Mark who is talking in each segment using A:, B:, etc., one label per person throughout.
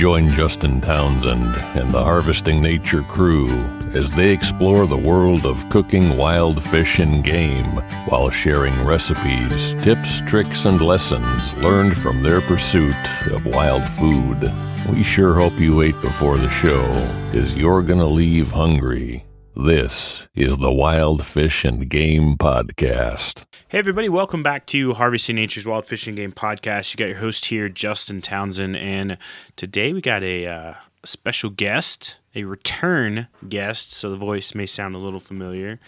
A: Join Justin Townsend and the Harvesting Nature crew as they explore the world of cooking wild fish and game while sharing recipes, tips, tricks, and lessons learned from their pursuit of wild food. We sure hope you ate before the show, because you're going to leave hungry. This is the Wild Fish and Game Podcast.
B: Hey, everybody, welcome back to Harvesting Nature's Wild Fish and Game Podcast. You got your host here, Justin Townsend, and today we got a uh, special guest, a return guest, so the voice may sound a little familiar.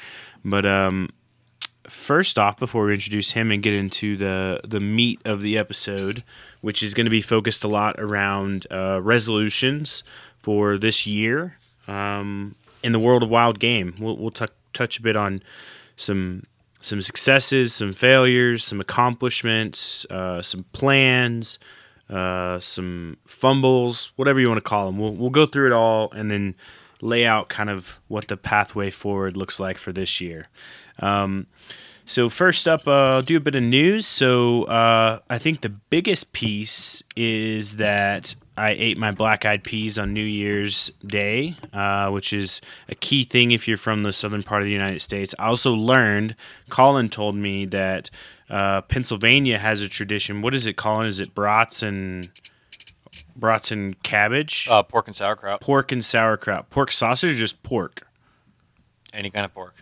B: But um, first off, before we introduce him and get into the, the meat of the episode, which is going to be focused a lot around uh, resolutions for this year um, in the world of wild game, we'll, we'll t- touch a bit on some some successes, some failures, some accomplishments, uh, some plans, uh, some fumbles, whatever you want to call them. We'll, we'll go through it all and then lay out kind of what the pathway forward looks like for this year. Um, so first up, uh, I'll do a bit of news. So uh, I think the biggest piece is that I ate my black eyed peas on New Year's Day, uh, which is a key thing if you're from the southern part of the United States. I also learned, Colin told me that uh, Pennsylvania has a tradition. What is it, Colin? Is it brats and brats and cabbage?
C: Uh, pork and sauerkraut.
B: Pork and sauerkraut. Pork sausage or just pork?
C: Any kind of pork.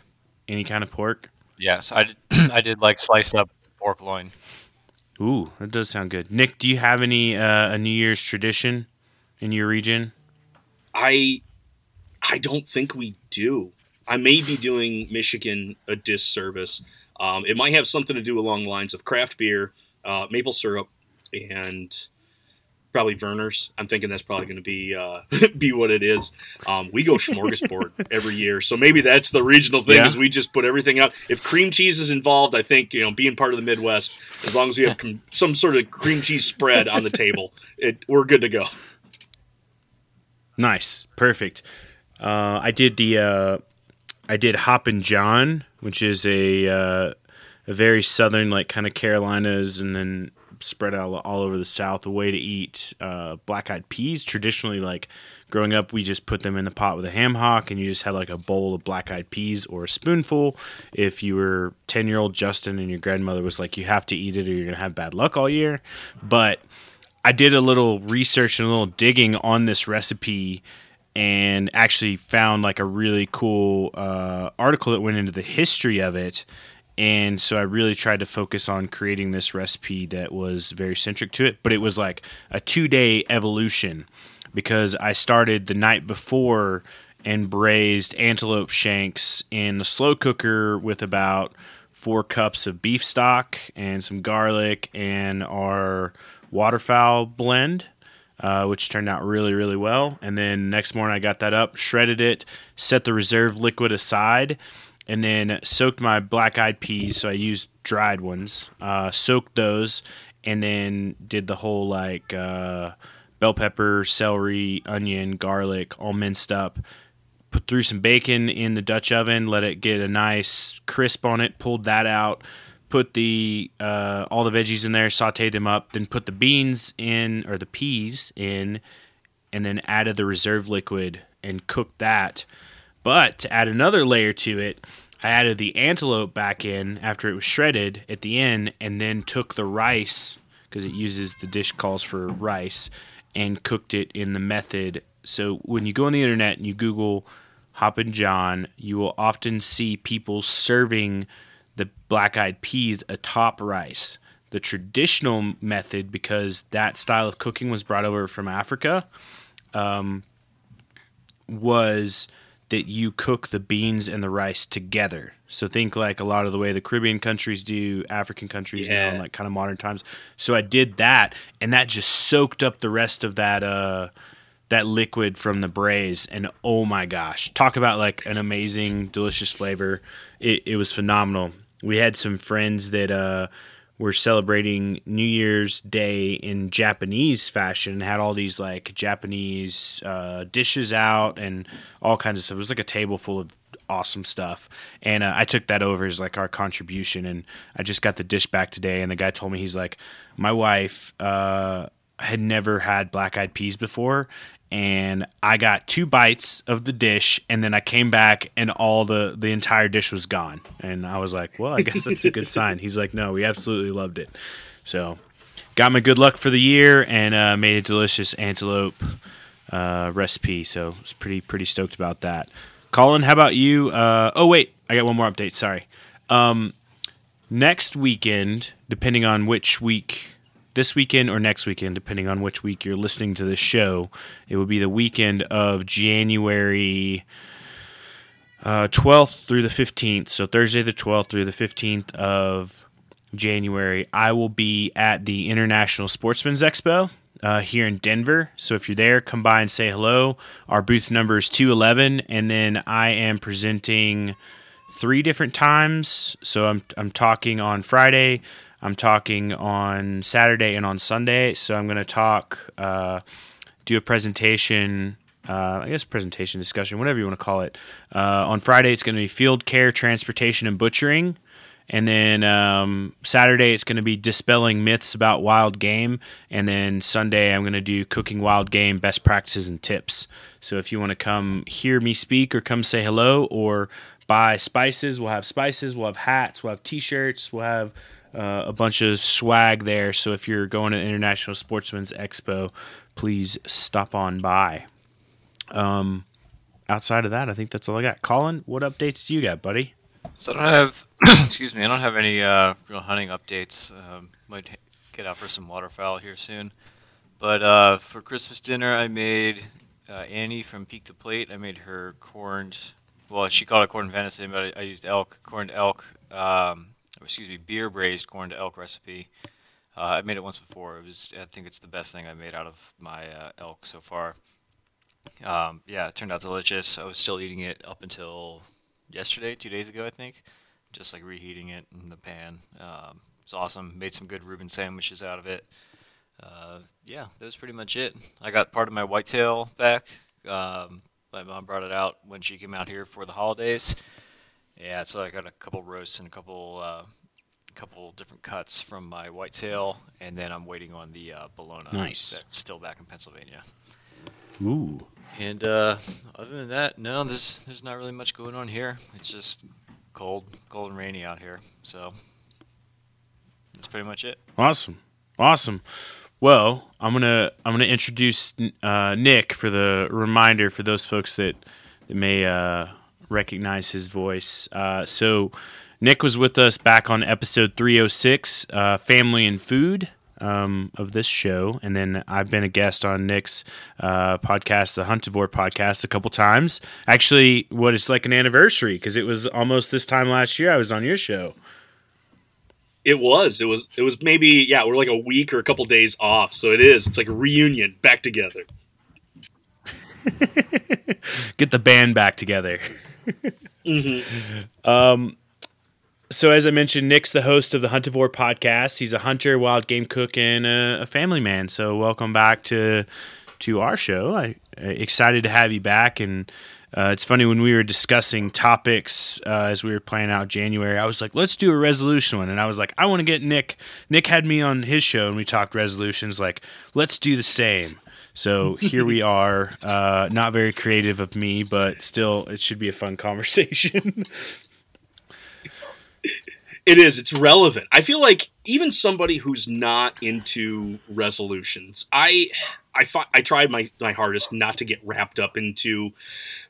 B: Any kind of pork?
C: Yes, I did, I did like sliced up pork loin.
B: Ooh, that does sound good. Nick, do you have any uh, a New Year's tradition in your region?
D: I I don't think we do. I may be doing Michigan a disservice. Um, it might have something to do along the lines of craft beer, uh, maple syrup, and probably Vernors. I'm thinking that's probably going to be uh, be what it is. Um, we go smorgasbord every year, so maybe that's the regional thing.
B: Yeah.
D: Is we just put everything out. If cream cheese is involved, I think you know, being part of the Midwest, as long as we have com- some sort of cream cheese spread on the table, it, we're good to go.
B: Nice, perfect. Uh, I did the uh, I did Hoppin' John, which is a uh, a very southern, like kind of Carolinas, and then spread out all over the South. A way to eat uh, black eyed peas. Traditionally, like growing up, we just put them in the pot with a ham hock, and you just had like a bowl of black eyed peas or a spoonful. If you were ten year old Justin and your grandmother was like, you have to eat it or you're gonna have bad luck all year, but I did a little research and a little digging on this recipe and actually found like a really cool uh, article that went into the history of it. And so I really tried to focus on creating this recipe that was very centric to it, but it was like a two day evolution because I started the night before and braised antelope shanks in the slow cooker with about four cups of beef stock and some garlic and our waterfowl blend, uh, which turned out really, really well. And then next morning I got that up, shredded it, set the reserve liquid aside, and then soaked my black eyed peas. So I used dried ones, uh, soaked those, and then did the whole like uh, bell pepper, celery, onion, garlic, all minced up. Put through some bacon in the Dutch oven, let it get a nice crisp on it. Pulled that out, put the uh, all the veggies in there, sauteed them up, then put the beans in or the peas in, and then added the reserve liquid and cooked that. But to add another layer to it, I added the antelope back in after it was shredded at the end, and then took the rice because it uses the dish calls for rice and cooked it in the method. So when you go on the internet and you Google Hoppin' John, you will often see people serving the black eyed peas atop rice. The traditional method, because that style of cooking was brought over from Africa, um, was that you cook the beans and the rice together. So think like a lot of the way the Caribbean countries do, African countries now,
D: Yeah.
B: in like kind of modern times. So I did that, and that just soaked up the rest of that uh, that liquid from the braise. And oh my gosh, talk about like an amazing, delicious flavor. It, it was phenomenal. We had some friends that uh, were celebrating New Year's Day in Japanese fashion, had all these like Japanese uh, dishes out and all kinds of stuff. It was like a table full of awesome stuff. And uh, I took that over as like our contribution. And I just got the dish back today. And the guy told me, he's like, my wife uh, had never had black eyed peas before. And I got two bites of the dish, and then I came back, and all the the entire dish was gone. And I was like, "Well, I guess that's a good sign." He's like, "No, we absolutely loved it." So, got my good luck for the year, and uh, made a delicious antelope uh, recipe. So, I was pretty pretty stoked about that. Colin, how about you? Uh, oh wait, I got one more update. Sorry. Um, next weekend, depending on which week, this weekend or next weekend, depending on which week you're listening to this show, it will be the weekend of January uh, 12th through the 15th. So Thursday the 12th through the 15th of January, I will be at the International Sportsman's Expo uh, here in Denver. So if you're there, come by and say hello. Our booth number is 211, and then I am presenting three different times. So I'm I'm talking on Friday, I'm talking on Saturday, and on Sunday. So I'm going to talk, uh, do a presentation. Uh, I guess presentation discussion, whatever you want to call it. Uh, on Friday, it's going to be field care, transportation, and butchering. And then um, Saturday, it's going to be dispelling myths about wild game. And then Sunday, I'm going to do cooking wild game, best practices, and tips. So if you want to come hear me speak or come say hello or buy spices, we'll have spices, we'll have hats, we'll have t shirts, we'll have uh, a bunch of swag there. So if you're going to International Sportsman's Expo, please stop on by. Um, outside of that, I think that's all I got. Colin, what updates do you got, buddy?
C: So I don't have, excuse me, I don't have any uh, real hunting updates. Um, might get out for some waterfowl here soon. But uh, for Christmas dinner, I made uh, Annie from Peak to Plate. I made her corned, well, she called it corned venison, but I, I used elk, corned elk, um, excuse me, beer braised corn to elk recipe. Uh, I made it once before. It was, I think it's the best thing I made out of my uh, elk so far. Um, yeah, it turned out delicious. I was still eating it up until yesterday, two days ago, I think. Just like reheating it in the pan. Um, it's awesome. Made some good Reuben sandwiches out of it. Uh, yeah, that was pretty much it. I got part of my whitetail back. Um, my mom brought it out when she came out here for the holidays. Yeah, so I got a couple roasts and a couple, uh, couple different cuts from my whitetail, and then I'm waiting on the uh, bologna.
B: Nice.
C: That's still back in Pennsylvania.
B: Ooh.
C: And uh, other than that, no, there's there's not really much going on here. It's just cold, cold and rainy out here. So that's pretty much it.
B: Awesome, awesome. Well, I'm gonna I'm gonna introduce uh, Nick for the reminder for those folks that, that may uh, recognize his voice. Uh, so, Nick was with us back on episode 306, uh, family and food. Um, of this show, and then I've been a guest on Nick's uh, podcast, the Huntivore podcast, a couple times. Actually, what it's like an anniversary because it was almost this time last year I was on your show.
D: It was. It was. It was maybe. Yeah, we're like a week or a couple days off. So it is. It's like a reunion back together.
B: Get the band back together.
D: Mm-hmm.
B: Um, so as I mentioned, Nick's the host of the Huntivore podcast. He's a hunter, wild game cook, and a, a family man. So welcome back to to our show. I uh, excited to have you back. And uh, it's funny when we were discussing topics uh, as we were planning out January. I was like, let's do a resolution one, and I was like, I want to get Nick. Nick had me on his show, and we talked resolutions. Like, let's do the same. So here we are. Uh, not very creative of me, but still, it should be a fun conversation.
D: It is. It's relevant. I feel like even somebody who's not into resolutions, I I fought, I tried my my hardest not to get wrapped up into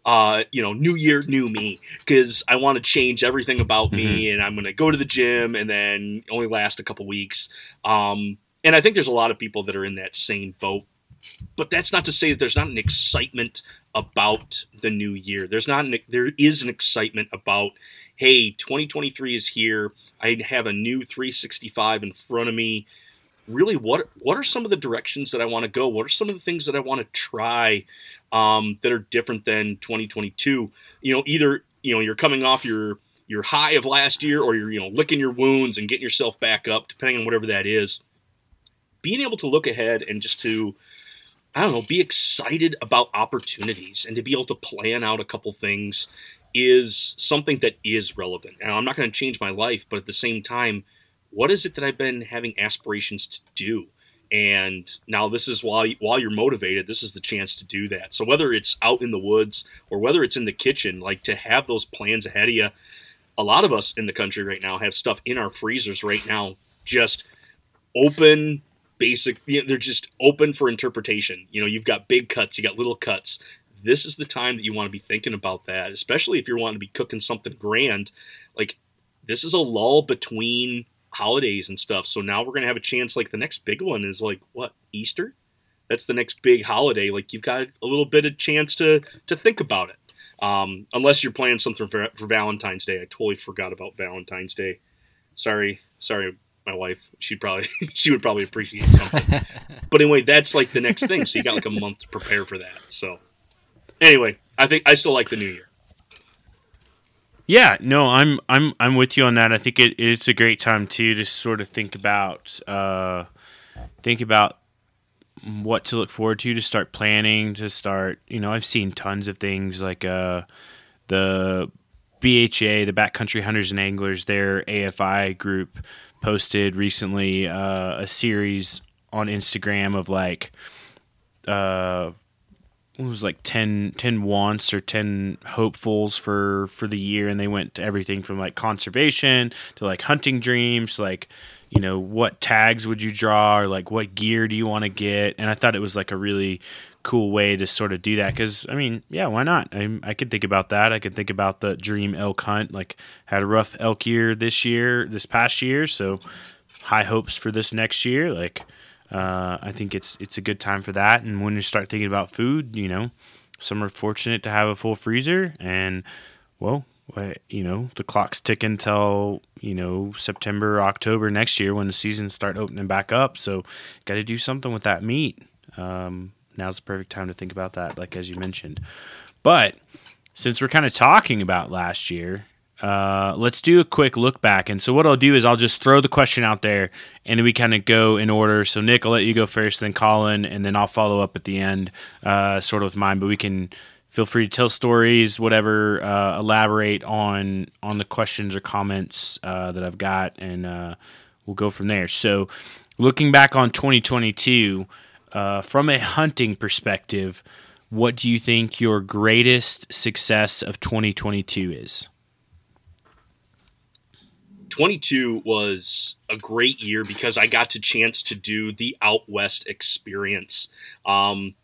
D: uh, you know, new year, new me, because I want to change everything about mm-hmm. me, and I'm going to go to the gym, and then only last a couple weeks. Um, and I think there's a lot of people that are in that same boat. But that's not to say that there's not an excitement about the new year. There's not an, there is an excitement about hey, 2023 is here. I have a new 365 in front of me. Really, what what are some of the directions that I want to go? What are some of the things that I want to try um, that are different than 2022? You know, either you know you're coming off your your high of last year, or you're you know licking your wounds and getting yourself back up, depending on whatever that is. Being able to look ahead and just to I don't know, be excited about opportunities and to be able to plan out a couple things is something that is relevant. Now, I'm not going to change my life, but at the same time, what is it that I've been having aspirations to do? And now this is while while you're motivated, this is the chance to do that. So whether it's out in the woods or whether it's in the kitchen, like to have those plans ahead of you. A lot of us in the country right now have stuff in our freezers right now, just open, basic. You know, they're just open for interpretation. You know, you've got big cuts, you got little cuts this is the time that you want to be thinking about that, especially if you're wanting to be cooking something grand. Like this is a lull between holidays and stuff. So now we're gonna have a chance. Like the next big one is like what Easter. That's the next big holiday. Like you've got a little bit of chance to to think about it. Um, unless you're planning something for, for Valentine's Day. I totally forgot about Valentine's Day. Sorry, sorry, my wife. She'd probably she would probably appreciate something. but anyway, that's like the next thing. So you got like a month to prepare for that. So Anyway, I think I still like the new year.
B: Yeah, no, I'm I'm I'm with you on that. I think it, it's a great time too to sort of think about uh, think about what to look forward to to start planning to start. You know, I've seen tons of things like uh, the BHA, the Backcountry Hunters and Anglers, their AFI group posted recently uh, a series on Instagram of like uh, it was like 10, 10 wants or 10 hopefuls for for the year and they went to everything from like conservation to like hunting dreams to like you know what tags would you draw or like what gear do you want to get? And i thought it was like a really cool way to sort of do that because i mean yeah why not I, I could think about that i could think about the dream elk hunt like had a rough elk year this year this past year so high hopes for this next year like uh, I think it's it's a good time for that. And when you start thinking about food, you know, some are fortunate to have a full freezer, and well, you know, the clock's ticking till you know September, October next year when the seasons start opening back up. So, got to do something with that meat. Um, now's the perfect time to think about that, like as you mentioned. But since we're kind of talking about last year, uh, let's do a quick look back. And so, what I'll do is I'll just throw the question out there and we kind of go in order. So, Nick, I'll let you go first, then Colin, and then I'll follow up at the end, uh, sort of with mine. But we can feel free to tell stories, whatever, uh, elaborate on on the questions or comments uh, that I've got, and uh, we'll go from there. So, looking back on 2022, uh, from a hunting perspective, what do you think your greatest success of 2022 is?
D: 22 was a great year because I got to chance to do the out west experience. Um,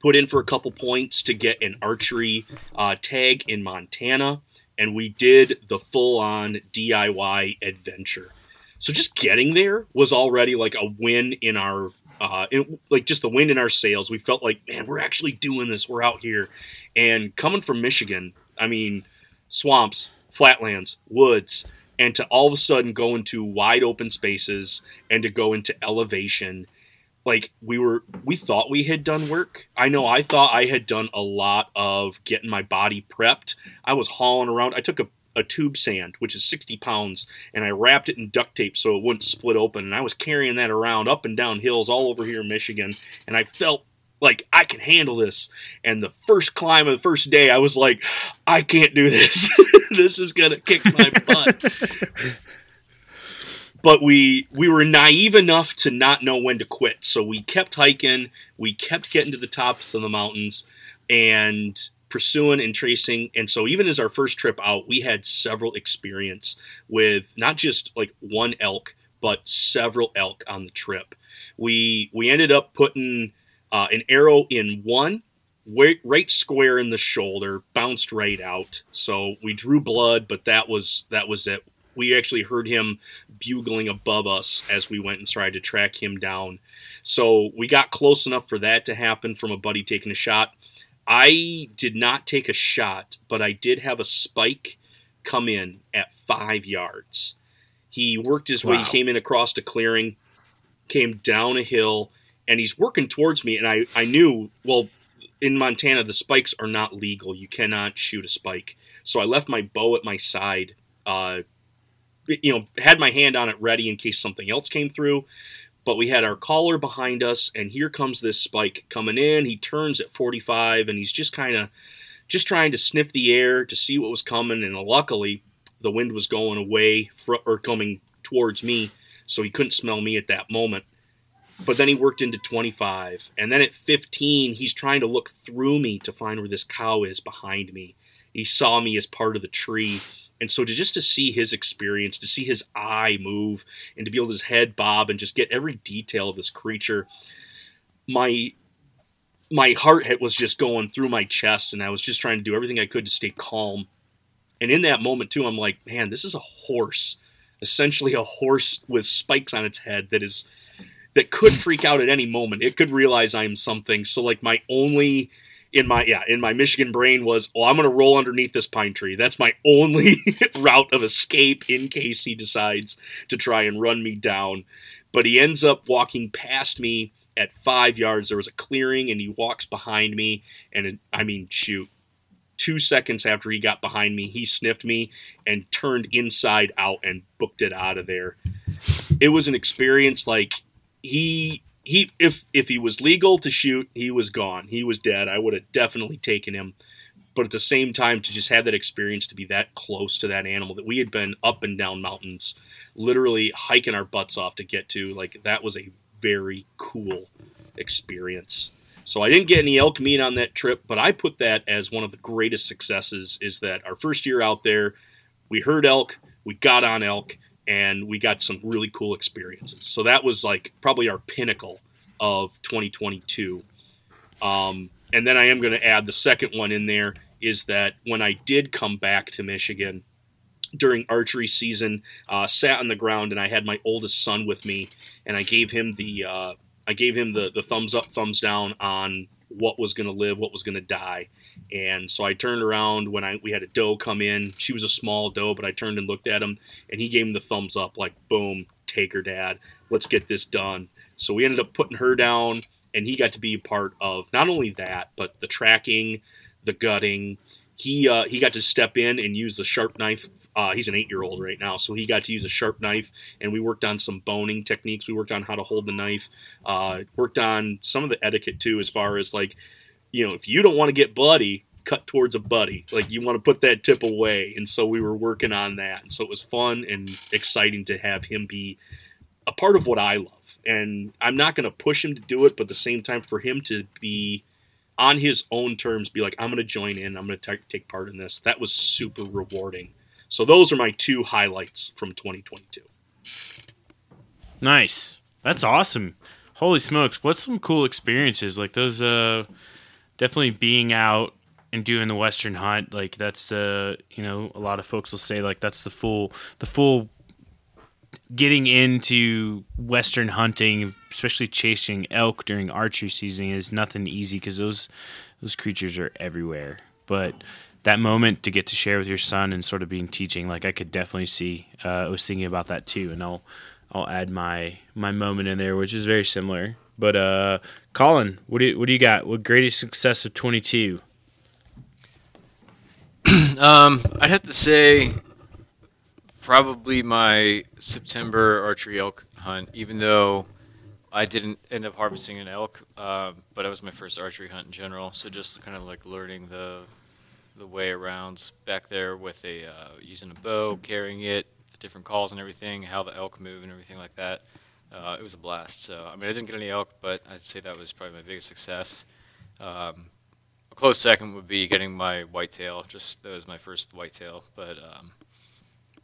D: put in for a couple points to get an archery uh, tag in Montana, and we did the full on DIY adventure. So just getting there was already like a win in our uh, like just the wind in our sails. We felt like, man, we're actually doing this. We're out here, and coming from Michigan, I mean, swamps, flatlands, woods and to all of a sudden go into wide open spaces and to go into elevation like we were we thought we had done work i know i thought i had done a lot of getting my body prepped i was hauling around i took a, a tube sand which is 60 pounds and i wrapped it in duct tape so it wouldn't split open and i was carrying that around up and down hills all over here in michigan and i felt like I can handle this. And the first climb of the first day, I was like, I can't do this. this is gonna kick my butt. but we we were naive enough to not know when to quit. So we kept hiking, we kept getting to the tops of the mountains, and pursuing and tracing. And so even as our first trip out, we had several experience with not just like one elk, but several elk on the trip. We we ended up putting uh, an arrow in one right square in the shoulder, bounced right out. So we drew blood, but that was that was it. We actually heard him bugling above us as we went and tried to track him down. So we got close enough for that to happen from a buddy taking a shot. I did not take a shot, but I did have a spike come in at five yards. He worked his wow. way, he came in across a clearing, came down a hill, and he's working towards me. And I, I knew, well, in Montana, the spikes are not legal. You cannot shoot a spike. So I left my bow at my side, uh, you know, had my hand on it ready in case something else came through but we had our caller behind us and here comes this spike coming in. He turns at 45 and he's just kind of just trying to sniff the air to see what was coming and luckily the wind was going away fr- or coming towards me so he couldn't smell me at that moment. But then he worked into 25 and then at 15 he's trying to look through me to find where this cow is behind me. He saw me as part of the tree and so to just to see his experience, to see his eye move, and to be able to his head bob and just get every detail of this creature, my my heart hit was just going through my chest, and I was just trying to do everything I could to stay calm. And in that moment too, I'm like, man, this is a horse, essentially a horse with spikes on its head that is that could freak out at any moment. It could realize I'm something. So like my only in my yeah in my Michigan brain was, "Oh, I'm going to roll underneath this pine tree. That's my only route of escape in case he decides to try and run me down." But he ends up walking past me at five yards. There was a clearing, and he walks behind me. And it, I mean, shoot, two seconds after he got behind me, he sniffed me and turned inside out and booked it out of there. It was an experience like he he if if he was legal to shoot, he was gone. He was dead. I would have definitely taken him. But at the same time, to just have that experience to be that close to that animal that we had been up and down mountains, literally hiking our butts off to get to, like that was a very cool experience. So I didn't get any elk meat on that trip, but I put that as one of the greatest successes. Is that our first year out there, we heard elk, we got on elk, and we got some really cool experiences. So that was like probably our pinnacle of 2022. Um, and then I am going to add the second one in there is that when I did come back to Michigan during archery season, uh, sat on the ground and I had my oldest son with me, and I gave him the uh, I gave him the the thumbs up, thumbs down on what was going to live, what was going to die. And so I turned around when I we had a doe come in. She was a small doe, but I turned and looked at him, and he gave him the thumbs up, like "Boom, take her, Dad. Let's get this done." So we ended up putting her down, and he got to be a part of not only that, but the tracking, the gutting. He uh, he got to step in and use the sharp knife. Uh, he's an eight year old right now, so he got to use a sharp knife, and we worked on some boning techniques. We worked on how to hold the knife. Uh, worked on some of the etiquette too, as far as like you know, if you don't want to get bloody, cut towards a buddy. Like you want to put that tip away. And so we were working on that. And so it was fun and exciting to have him be a part of what I love. And I'm not going to push him to do it, but at the same time, for him to be on his own terms, be like, I'm going to join in, I'm going to take part in this. That was super rewarding. So those are my two highlights from 2022.
B: Nice. That's awesome. Holy smokes. What's some cool experiences like those uh definitely being out and doing the western hunt like that's the you know a lot of folks will say like that's the full the full getting into western hunting especially chasing elk during archery season is nothing easy because those those creatures are everywhere. But that moment to get to share with your son and sort of being teaching like i could definitely see uh, i was thinking about that too and i'll i'll add my my moment in there which is very similar but uh, Colin, what do you, what do you got? What greatest success of twenty two?
C: um, I'd have to say probably my September archery elk hunt, even though I didn't end up harvesting an elk, uh, but it was my first archery hunt in general. So just kind of like learning the the way around back there with a uh, using a bow, carrying it, the different calls and everything, how the elk move and everything like that uh, it was a blast. So I mean, I didn't get any elk, but I'd say that was probably my biggest success. Um, close second would be getting my whitetail. Just that was my first whitetail, but um,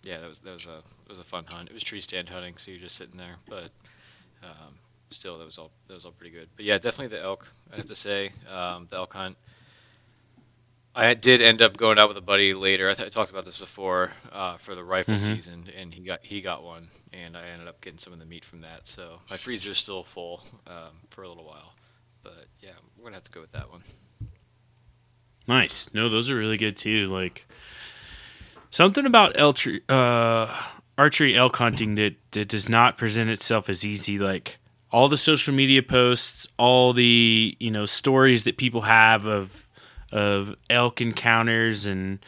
C: yeah, that was that was a it was a fun hunt. It was tree stand hunting, so you're just sitting there, but um, still that was all that was all pretty good. But yeah, definitely the elk. I have to say um, the elk hunt. I did end up going out with a buddy later. I, th- I talked about this before uh, for the rifle
B: Mhm.
C: season, and he got he got one, and I ended up getting some of the meat from that. So my freezer is still full um, for a little while, but yeah, we're gonna have to go with that one.
B: Nice. No, those are really good too. Like something about uh, archery elk hunting that, that does not present itself as easy. Like all the social media posts, all the you know stories that people have of of elk encounters and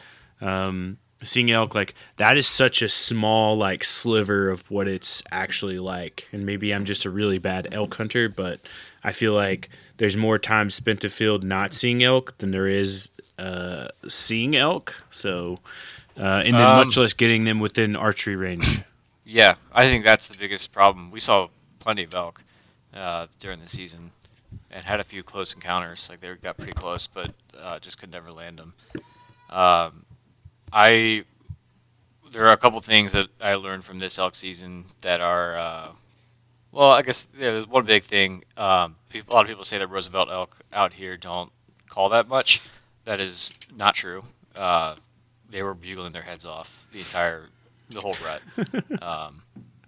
B: um, seeing elk. Like that is such a small like sliver of what it's actually like. And maybe I'm just a really bad elk hunter, but I feel like there's more time spent to field not seeing elk than there is uh, seeing elk. So, uh, and then
C: Um,
B: much less getting them within archery range.
C: Yeah, I think that's the biggest problem. We saw plenty of elk uh, during the season, and had a few close encounters. Like they got pretty close, but uh, just could never land them. Um, I there are a couple things that I learned from this elk season that are uh, well, I guess yeah, there's one big thing. Um, people, a lot of people say that Roosevelt elk out here don't call that much. That is not true. Uh, they were bugling their heads off the entire the whole rut. um,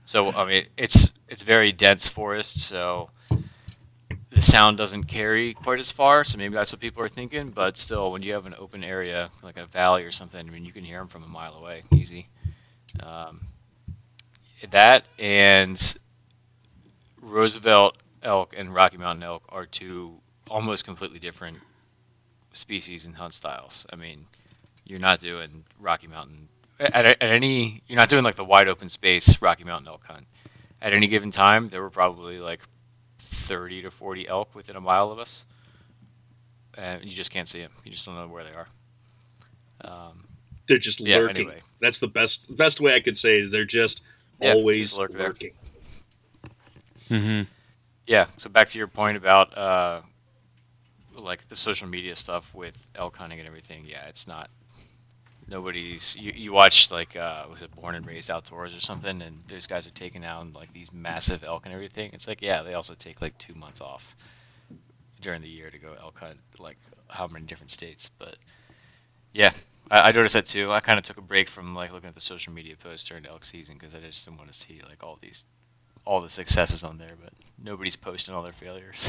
C: so I mean, it's it's very dense forest, so the sound doesn't carry quite as far. So maybe that's what people are thinking. But still, when you have an open area like a valley or something, I mean, you can hear them from a mile away, easy. Um, that and Roosevelt elk and Rocky Mountain elk are two almost completely different species and hunt styles. I mean, you're not doing Rocky Mountain at, at any. You're not doing like the wide open space Rocky Mountain elk hunt. At any given time, there were probably like 30 to 40 elk within a mile of us, and you just can't see them. You just don't know where they are. Um,
D: They're just
C: Yeah,
D: lurking.
C: anyway.
D: That's the best best way I could say is they're just
C: Yeah,
D: always
C: just lurk
D: lurking.
B: Mm-hmm.
C: yeah. So back to your point about uh, like the social media stuff with elk hunting and everything. Yeah, it's not. Nobody's. You, you watch like uh, was it Born and Raised Outdoors or something, and those guys are taking down like these massive elk and everything. It's like yeah, they also take like two months off during the year to go elk hunt like how many different states. But yeah, I, I noticed that too. I kind of took a break from like looking at the social media posts during elk season because I just didn't want to see like all these all the successes on there, but nobody's posting all their failures.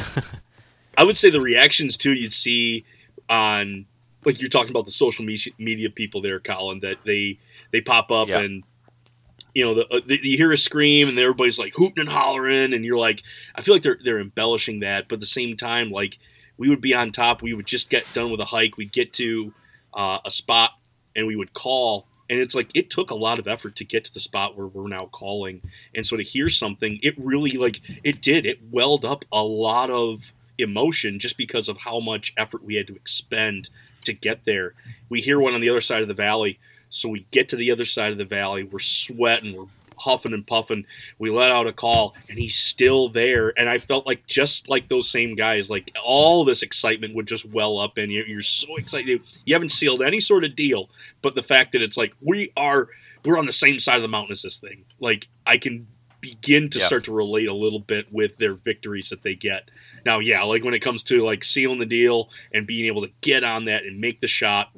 D: I would say the reactions too you'd see on like you're talking about the social media people there, Colin, that they they pop up
C: Yeah.
D: and you know the, uh, the, you hear a scream and everybody's like hooting and hollering and you're like I feel like they're they're embellishing that, but at the same time like we would be on top, we would just get done with a hike, we'd get to uh, a spot and we would call. And it's like it took a lot of effort to get to the spot where we're now calling. And so to hear something it really like it did. It welled up a lot of emotion just because of how much effort we had to expend to get there. We hear one on the other side of the valley. So we get to the other side of the valley. We're sweating. We're huffing and puffing. We let out a call and he's still there. And i felt like just like those same guys like all this excitement would just well up in you. You're so excited. You haven't sealed any sort of deal but the fact that it's like we are we're on the same side of the mountain as this thing. Like i can begin to
C: Yeah.
D: start to relate a little bit with their victories that they get. Now yeah like when it comes to like sealing the deal and being able to get on that and make the shot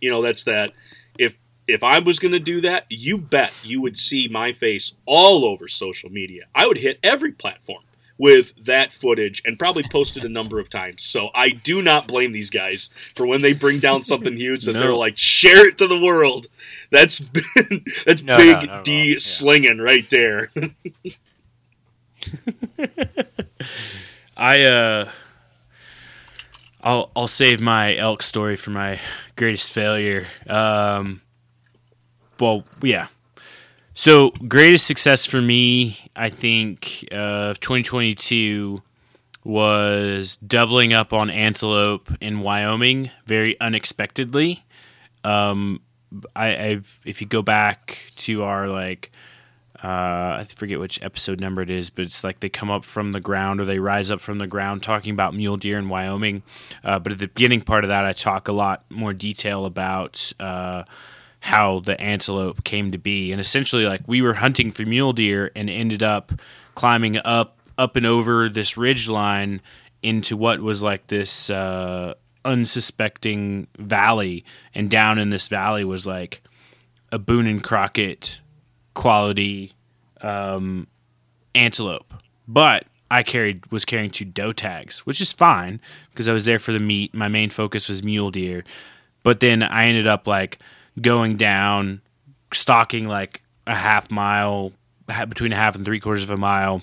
D: you know that's that. If if i was going to do that you bet you would see my face all over social media. I would hit every platform with that footage and probably posted a number of times so i do not blame these guys for when they bring down something huge that
B: No.
D: they're like share it to the world that's been, that's
C: No,
D: big
C: no, not at all.
D: d
C: Yeah.
D: slinging right there
B: I uh, I'll I'll save my elk story for my greatest failure. Um, well, yeah. So greatest success for me, I think, uh, 2022 was doubling up on antelope in Wyoming very unexpectedly. Um, I, I've if you go back to our like Uh, I forget which episode number it is, but it's like they come up from the ground or they rise up from the ground talking about mule deer in Wyoming. Uh, but at the beginning part of that, I talk a lot more detail about uh, how the antelope came to be. And essentially, like we were hunting for mule deer and ended up climbing up, up and over this ridge line into what was like this uh, unsuspecting valley. And down in this valley was like a Boone and Crockett quality um, antelope, but I carried was carrying two doe tags, which is fine because I was there for the meat. My main focus was mule deer, but then I ended up like going down, stalking like a half mile between a half and three quarters of a mile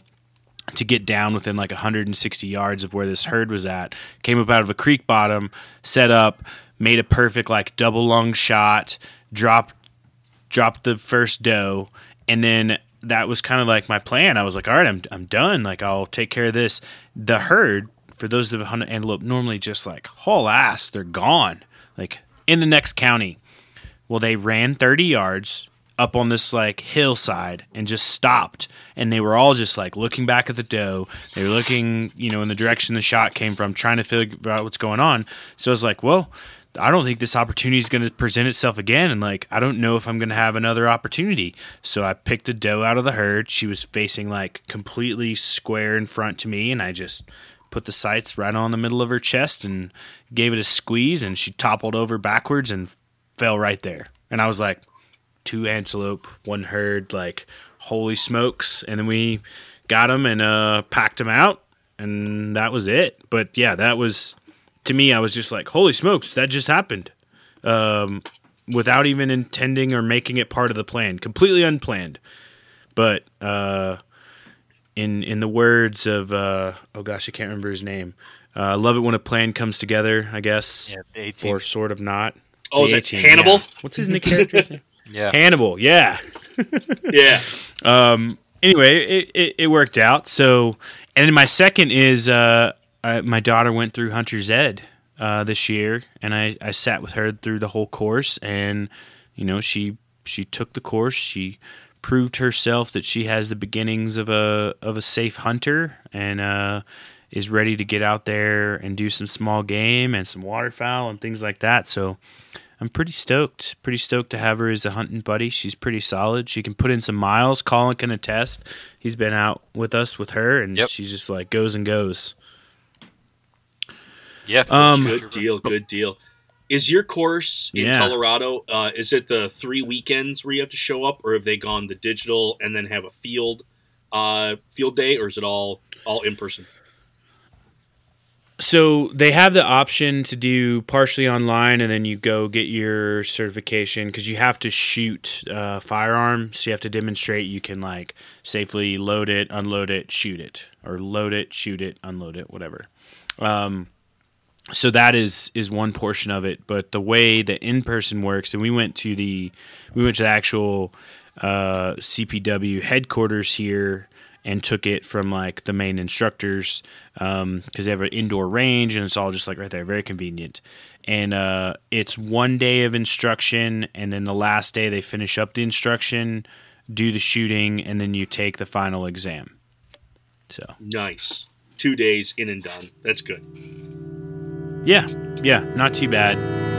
B: to get down within like 160 yards of where this herd was at. Came up out of a creek bottom, set up, made a perfect like double lung shot, dropped dropped the first doe, and then that was kind of like my plan. I was like, all right, I'm I'm done. Like I'll take care of this. The herd, for those that hunted antelope, normally just like haul ass, they're gone. Like in the next county. Well, they ran 30 yards up on this like hillside and just stopped and they were all just like looking back at the doe they were looking you know in the direction the shot came from trying to figure out what's going on so i was like well I don't think this opportunity is going to present itself again. And like, I don't know if I'm going to have another opportunity. So I picked a doe out of the herd. She was facing like completely square in front to me. And I just put the sights right on the middle of her chest and gave it a squeeze. And she toppled over backwards and fell right there. And I was like, two antelope, one herd, like, holy smokes. And then we got them and uh, packed them out. And that was it. But yeah, that was to me, I was just like, holy smokes, that just happened. Um, without even intending or making it part of the plan, completely unplanned. But uh, in in the words of uh, oh gosh, I can't remember his name. Uh, I love it when a plan comes together. I guess,
C: Yeah,
B: or sort of not.
D: Oh, is
B: The
D: it Hannibal?
B: yeah. What's his nick character's name?
C: Yeah.
B: Hannibal. Yeah.
D: Yeah.
B: Um, anyway, it, it, it worked out. So, and then my second is uh, I, my daughter went through Hunter's Ed uh, this year, and I, I sat with her through the whole course, and you know she she took the course. She proved herself that she has the beginnings of a of a safe hunter, and uh, is ready to get out there and do some small game and some waterfowl and things like that. So. I'm pretty stoked. Pretty stoked to have her as a hunting buddy. She's pretty solid. She can put in some miles. Colin can attest. He's been out with us with her, and
C: Yep.
B: she's just like goes and goes.
C: Yeah.
B: Um,
D: Good deal. Good deal. Is your course in
B: Yeah.
D: Colorado? Uh, is it the three weekends where you have to show up, or have they gone the digital and then have a field uh, field day, or is it all all in person?
B: So they have the option to do partially online, and then you go get your certification because you have to shoot uh, firearm. So you have to demonstrate you can like safely load it, unload it, shoot it, or load it, shoot it, unload it, whatever. Um, so that is is one portion of it. But the way the in person works, and we went to the we went to the actual uh, CPW headquarters here and took it from like the main instructors because they have an indoor range and it's all just like right there, very convenient. And uh, it's one day of instruction, and then the last day they finish up the instruction, do the shooting, and then you take the final exam. So
D: Nice. Two days in and done. That's good.
B: yeah, yeah, not too bad.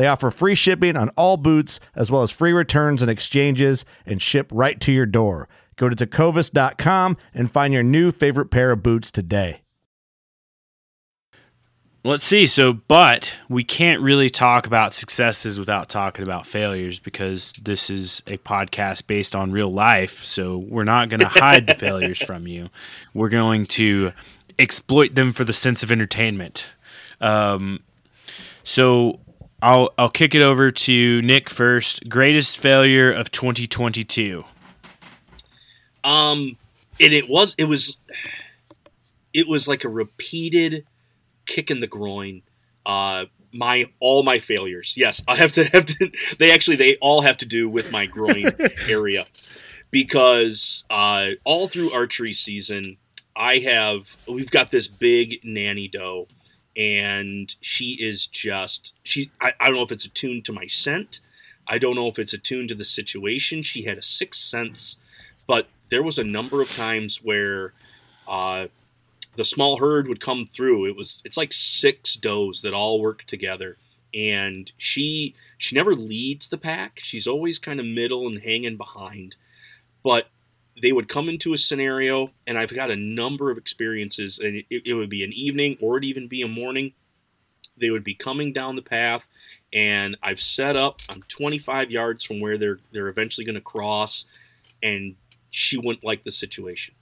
E: They offer free shipping on all boots, as well as free returns and exchanges, and ship right to your door. Go to tecovas.com and find your new favorite pair of boots today.
B: Let's see. So, but we can't really talk about successes without talking about failures because this is a podcast based on real life. So, we're not going to hide the failures from you. We're going to exploit them for the sense of entertainment. Um, so, I'll I'll kick it over to Nick first. Greatest failure of 2022.
D: Um, and it was it was it was like a repeated kick in the groin. Uh, my all my failures. Yes, I have to have to. They actually they all have to do with my groin area because uh, all through archery season, I have we've got this big nanny doe, and she is just she. I, I don't know if it's attuned to my scent. I don't know if it's attuned to the situation. She had a sixth sense, but there was a number of times where uh, the small herd would come through. It was it's like six does that all work together, and she she never leads the pack. She's always kind of middle and hanging behind, but they would come into a scenario, and I've got a number of experiences, and it, it would be an evening or it'd even be a morning. They would be coming down the path, and I've set up. I'm 25 yards from where they're they're eventually going to cross, and she wouldn't like the situation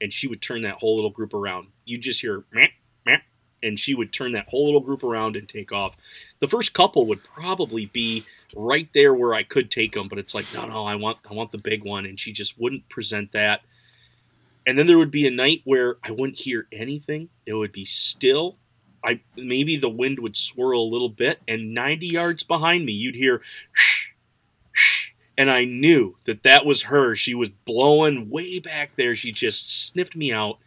D: and she would turn that whole little group around. You just hear meh, meh, and she would turn that whole little group around and take off. The first couple would probably be right there where I could take them, but it's like no, no, I want I want the big one, and she just wouldn't present that. And then there would be a night where I wouldn't hear anything. It would be still. I maybe the wind would swirl a little bit, and 90 yards behind me, you'd hear. Shh, shh, and I knew that that was her. She was blowing way back there. She just sniffed me out,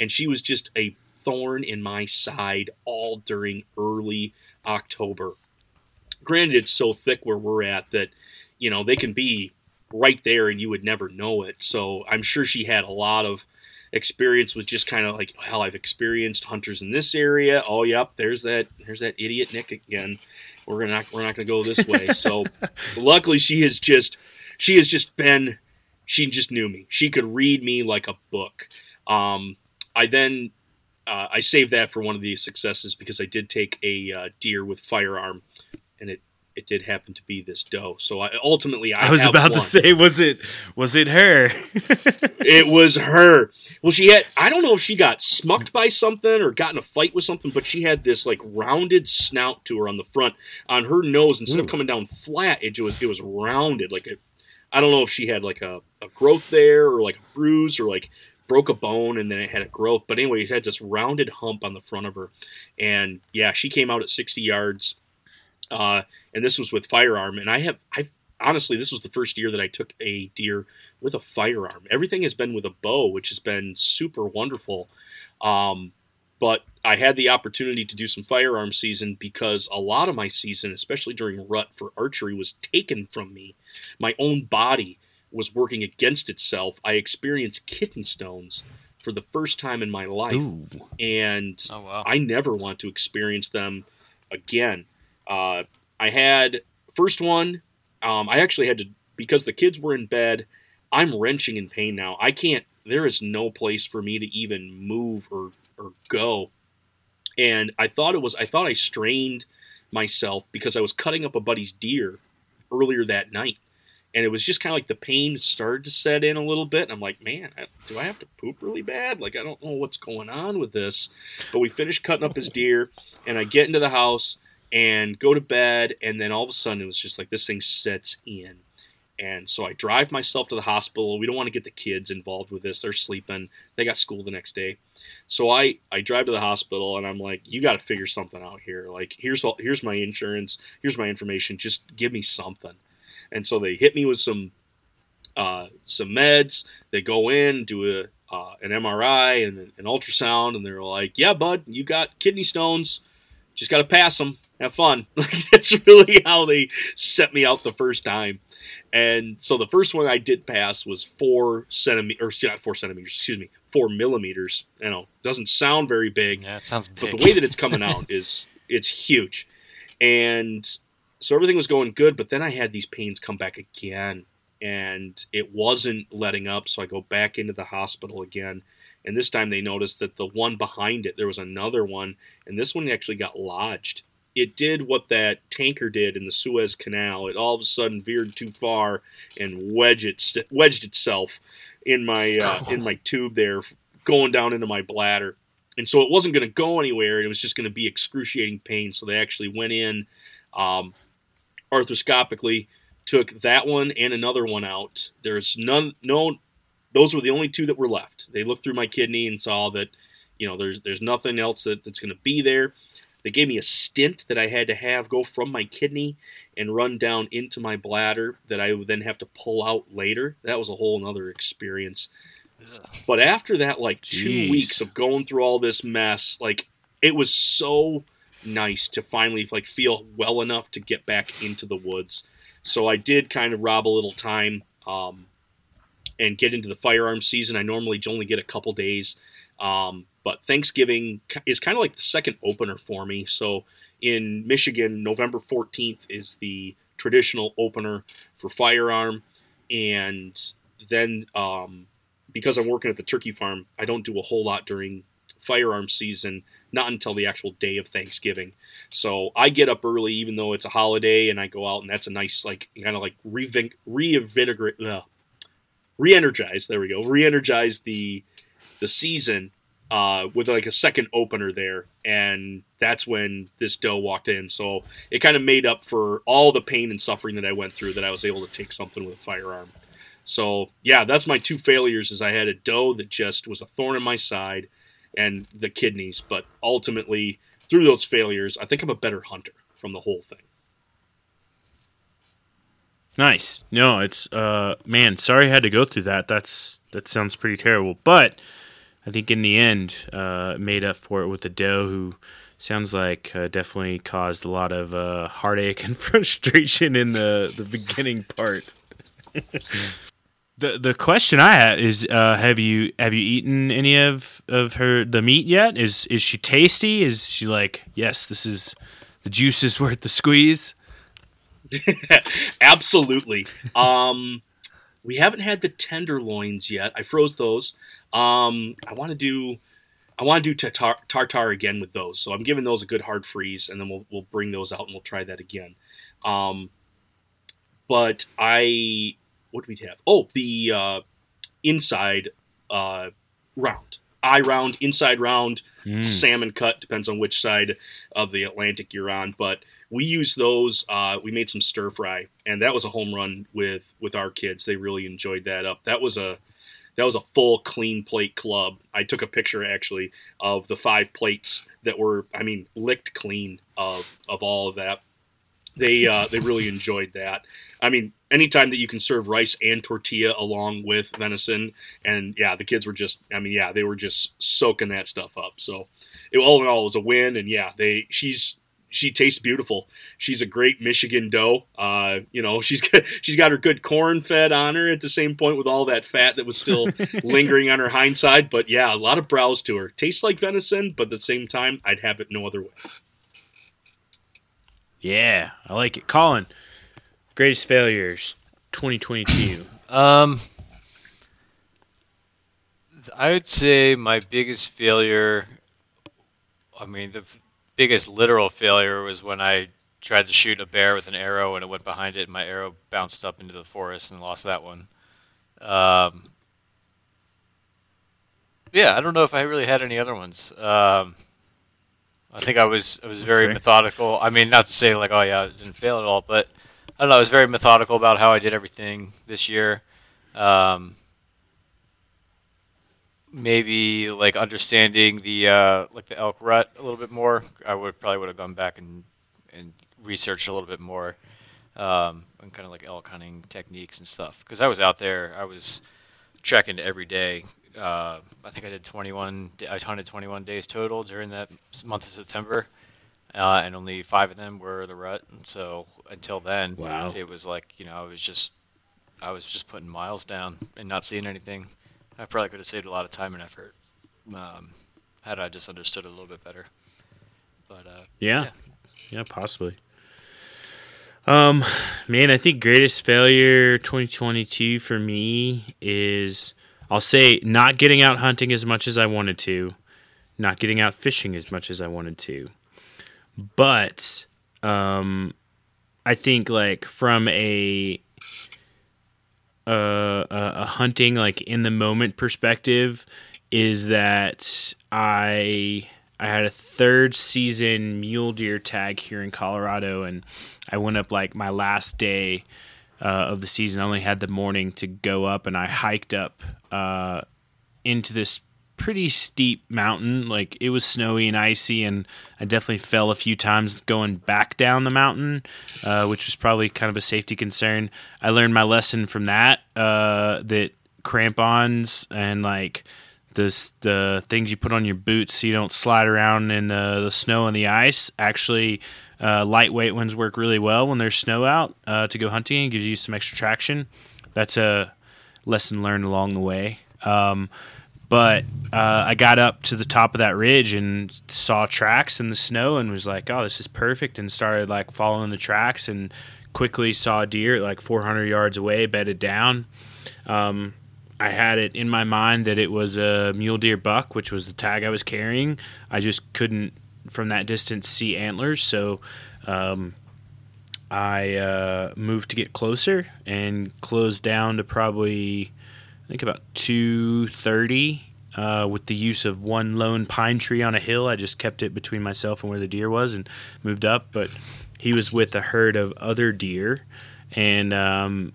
D: and she was just a thorn in my side all during early October. Granted, it's so thick where we're at that, you know, they can be right there and you would never know it. So I'm sure she had a lot of experience with just kind of like, hell, I've experienced hunters in this area. Oh, yep, there's that, there's that idiot Nick again we're gonna not, we're not gonna go this way. So luckily she has just she has just been she just knew me. She could read me like a book. Um, I then uh, I saved that for one of these successes because I did take a uh, deer with firearm, and it it did happen to be this doe. So I ultimately I,
B: I was about
D: won.
B: to say, was it was it her?
D: it was her. Well, she had I don't know if she got smucked by something or got in a fight with something, but she had this like rounded snout to her on the front on her nose instead
B: Ooh.
D: of coming down flat, it was it was rounded like a. I don't know if she had like a, a growth there or like a bruise or like broke a bone and then it had a growth. But anyway, it had this rounded hump on the front of her, and yeah, she came out at 60 yards. Uh, and this was with firearm. And I have, I honestly, this was the first year that I took a deer with a firearm. Everything has been with a bow, which has been super wonderful. Um, but I had the opportunity to do some firearm season because a lot of my season, especially during rut for archery, was taken from me. My own body was working against itself. I experienced kidney stones for the first time in my life,
B: Ooh.
D: and
C: Oh wow.
D: I never want to experience them again. Uh, I had first one. Um, I actually had to because the kids were in bed. I'm wrenching in pain now. I can't. There is no place for me to even move or or go. And I thought it was. I thought I strained myself because I was cutting up a buddy's deer earlier that night, and it was just kind of like the pain started to set in a little bit. And I'm like, man, I- do I have to poop really bad? Like I don't know what's going on with this. But we finished cutting up his deer, and I get into the house and go to bed, and then all of a sudden it was just like this thing sets in. And so I drive myself to the hospital. We don't want to get the kids involved with this. They're sleeping. They got school the next day. So I, I drive to the hospital and I'm like, you got to figure something out here. Like here's all, here's my insurance. Here's my information. Just give me something. And so they hit me with some uh, some meds. They go in, do a uh, an MRI and an ultrasound, and they're like, "Yeah, bud, you got kidney stones. Just got to pass them. Have fun." That's really how they set me out the first time. And so the first one I did pass was four centimeters, not four centimeters, excuse me, four millimeters. You know, doesn't sound very big.
C: Yeah, it sounds big.
D: But the way that it's coming out is it's huge. And so everything was going good, but then I had these pains come back again and it wasn't letting up. So I go back into the hospital again. And this time they noticed that the one behind it, there was another one, and this one actually got lodged. It did what that tanker did in the Suez Canal. It all of a sudden veered too far and wedged, it, wedged itself in my uh, in my tube there, going down into my bladder. And so it wasn't going to go anywhere. It was just going to be excruciating pain. So they actually went in um, arthroscopically, took that one and another one out. There's none, no, those were the only two that were left. They looked through my kidney and saw that, you know, there's there's nothing else that, that's going to be there. They gave me a stent that I had to have go from my kidney and run down into my bladder that I would then have to pull out later. That was a whole other experience. But after that, like two weeks of going through all this mess, like it was so nice to finally like feel well enough to get back into the woods. So I did kind of rob a little time um, and get into the firearm season. I normally only get a couple days, um, but Thanksgiving is kind of like the second opener for me. So in Michigan, November 14th is the traditional opener for firearm, and then um, because I'm working at the turkey farm, I don't do a whole lot during firearm season, not until the actual day of Thanksgiving. So I get up early, even though it's a holiday, and I go out, and that's a nice, like, kind of like revin- reinvigorate, uh, re-energize. There we go, re-energize the the season uh, with like a second opener there, and that's when this doe walked in. So it kind of made up for all the pain and suffering that I went through. That I was able to take something with a firearm. So yeah, that's my two failures. Is I had a doe that just was a thorn in my side, and the kidneys. But ultimately, through those failures, I think I'm a better hunter from the whole thing.
B: Nice. No, it's uh man, sorry I had to go through that. That's that sounds pretty terrible. But I think in the end, uh made up for it with the doe who sounds like uh, definitely caused a lot of uh heartache and frustration in the the beginning part. the the question I have is uh have you have you eaten any of of her the meat yet? Is is she tasty? Is she like, yes, this is the juice is worth the squeeze?
D: Absolutely. Um, we haven't had the tenderloins yet. I froze those. Um, I want to do. I want to do tartar, tartar again with those, so I'm giving those a good hard freeze, and then we'll we'll bring those out and we'll try that again. Um, but I, what do we have? Oh, the uh, inside uh, round, eye round, inside round, salmon cut depends on which side of the Atlantic you're on, but we used those. Uh, we made some stir fry, and that was a home run with with our kids. They really enjoyed that up. That was a that was a full clean plate club. I took a picture actually of the five plates that were, I mean, licked clean of of all of that. They uh, they really enjoyed that. I mean, anytime that you can serve rice and tortilla along with venison, and yeah, the kids were just, I mean, yeah, they were just soaking that stuff up. So, it, all in all, it was a win. And yeah, they she's she tastes beautiful. She's a great Michigan doe. Uh, you know, she's got, she's got her good corn fed on her at the same point with all that fat that was still lingering on her hind side. But yeah, a lot of browse to her. Tastes like venison, but at the same time, I'd have it no other way.
B: Yeah, I like it. Colin, greatest failures 2022.
C: Um, I would say my biggest failure. I mean, the f- biggest literal failure was when I tried to shoot a bear with an arrow and it went behind it, and my arrow bounced up into the forest and lost that one. Um, yeah, I don't know if I really had any other ones. Um, I think I was I was very
B: fair.
C: methodical. I mean, not to say like, oh yeah, it didn't fail at all, but I don't know. I was very methodical about how I did everything this year. Um, maybe like understanding the uh, like the elk rut a little bit more. I would probably would have gone back and and researched a little bit more. Um, and kind of like elk hunting techniques and stuff. Because I was out there, I was checking every day. Uh, I think I did 21. I hunted 21 days total during that month of September, uh, and only five of them were the rut. And so until then,
B: Wow.
C: it was like you know I was just I was just putting miles down and not seeing anything. I probably could have saved a lot of time and effort um, had I just understood it a little bit better. But uh,
B: Yeah. Yeah, possibly. Um, man, I think greatest failure 2022 for me is I'll say not getting out hunting as much as I wanted to, not getting out fishing as much as I wanted to. But um I think like from a a, a hunting like in the moment perspective is that I I had a third season mule deer tag here in Colorado, and I went up like my last day uh, of the season. I only had the morning to go up, and I hiked up uh, into this pretty steep mountain. Like it was snowy and icy, and I definitely fell a few times going back down the mountain, uh, which was probably kind of a safety concern. I learned my lesson from that. Uh, that crampons and like the the things you put on your boots so you don't slide around in the, the snow and the ice. Actually, uh, lightweight ones work really well when there's snow out uh, to go hunting and gives you some extra traction. That's a lesson learned along the way. Um, but uh, I got up to the top of that ridge and saw tracks in the snow and was like, "Oh, this is perfect!" and started like following the tracks and quickly saw a deer like 400 yards away, bedded down. Um, I had it in my mind that it was a mule deer buck, which was the tag I was carrying. I just couldn't, from that distance, see antlers, so um, I uh, moved to get closer and closed down to probably, think about two thirty. Uh, with the use of one lone pine tree on a hill, I just kept it between myself and where the deer was, and moved up. But he was with a herd of other deer, and um,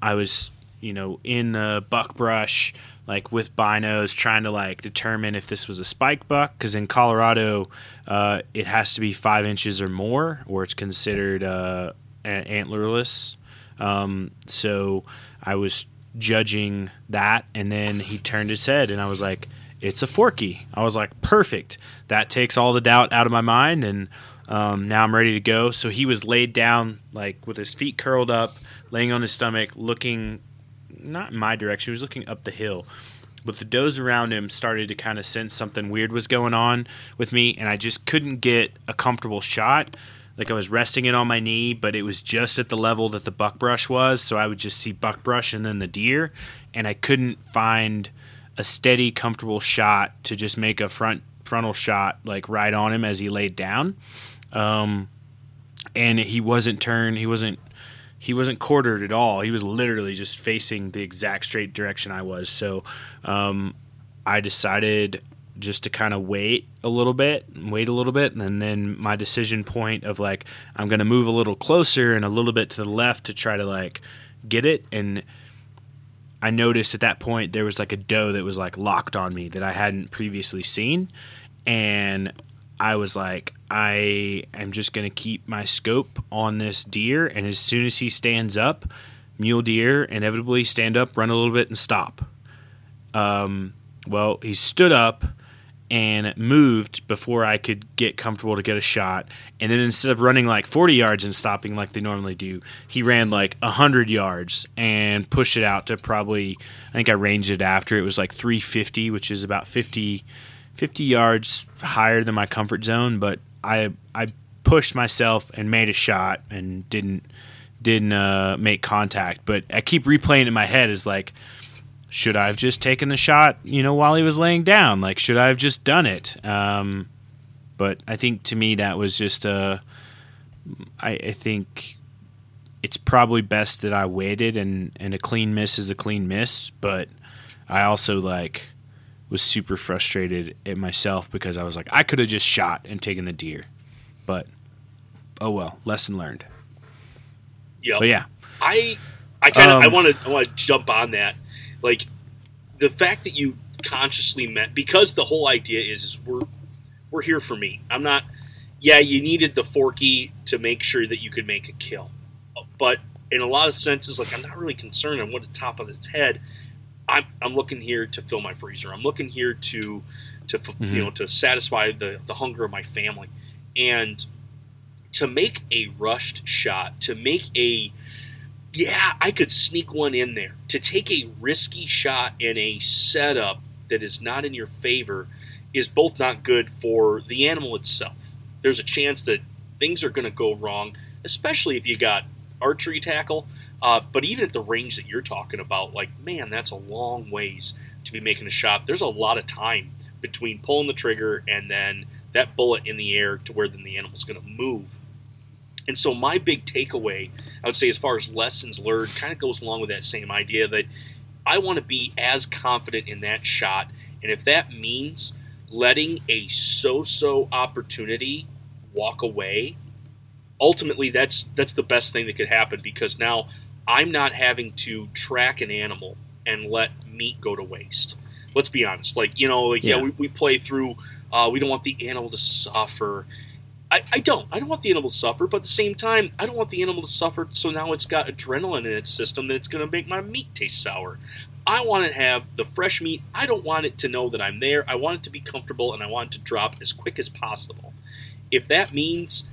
B: I was you know, in the buckbrush, like with binos, trying to like determine if this was a spike buck. Because in Colorado, uh, it has to be five inches or more, or it's considered uh, antlerless. Um, so I was judging that, and then he turned his head, and I was like, "It's a forky." I was like, "Perfect." That takes all the doubt out of my mind, and um, now I'm ready to go. So he was laid down, like with his feet curled up, laying on his stomach, looking not in my direction. He was looking up the hill. But the does around him started to kind of sense something weird was going on with me, and I just couldn't get a comfortable shot. Like I was resting it on my knee, but it was just at the level that the buckbrush was, so I would just see buckbrush and then the deer, and I couldn't find a steady, comfortable shot to just make a front frontal shot like right on him as he laid down. Um, and he wasn't turned. He wasn't he wasn't quartered at all. He was literally just facing the exact straight direction I was. So um, I decided just to kind of wait a little bit, wait a little bit, and then my decision point of like I'm going to move a little closer and a little bit to the left to try to like get it. And I noticed at that point there was like a doe that was like locked on me that I hadn't previously seen, and I was like, I am just going to keep my scope on this deer. And as soon as he stands up, mule deer inevitably stand up, run a little bit, and stop. Um, well, he stood up and moved before I could get comfortable to get a shot. And then instead of running like 40 yards and stopping like they normally do, he ran like 100 yards and pushed it out to probably, I think I ranged it after. It was like 350, which is about 50 50 yards higher than my comfort zone, but I I pushed myself and made a shot and didn't didn't uh, make contact. But I keep replaying in my head is like, should I have just taken the shot? You know, while he was laying down, like should I have just done it? Um, but I think to me that was just a. I, I think it's probably best that I waited and and a clean miss is a clean miss, but I also like was super frustrated at myself because I was like, I could have just shot and taken the deer, but oh well, lesson learned.
D: Yeah,
B: But yeah,
D: I I kind of I
B: Um,
D: want to I want to jump on that. Like the fact that you consciously met because the whole idea is, is we're we're here for me. I'm not. Yeah, you needed the forky to make sure that you could make a kill, but in a lot of senses, like I'm not really concerned I'm on what the top of its head. I'm, I'm looking here to fill my freezer. I'm looking here to to mm-hmm. you know to satisfy the the hunger of my family, and to make a rushed shot, to make a yeah, I could sneak one in there. To take a risky shot in a setup that is not in your favor is both not good for the animal itself. There's a chance that things are going to go wrong, especially if you got archery tackle. Uh, but even at the range that you're talking about, like, man, that's a long ways to be making a shot. There's a lot of time between pulling the trigger and then that bullet in the air to where then the animal's going to move. And so my big takeaway, I would say, as far as lessons learned, kind of goes along with that same idea that I want to be as confident in that shot. And if that means letting a so-so opportunity walk away, ultimately that's that's the best thing that could happen because now I'm not having to track an animal and let meat go to waste. Let's be honest. Like, you know, like, yeah, yeah we, we play through uh, we don't want the animal to suffer I, I don't. I don't want the animal to suffer, but at the same time, I don't want the animal to suffer so now it's got adrenaline in its system that it's going to make my meat taste sour. I want to have the fresh meat. I don't want it to know that I'm there. I want it to be comfortable and I want it to drop as quick as possible. If that means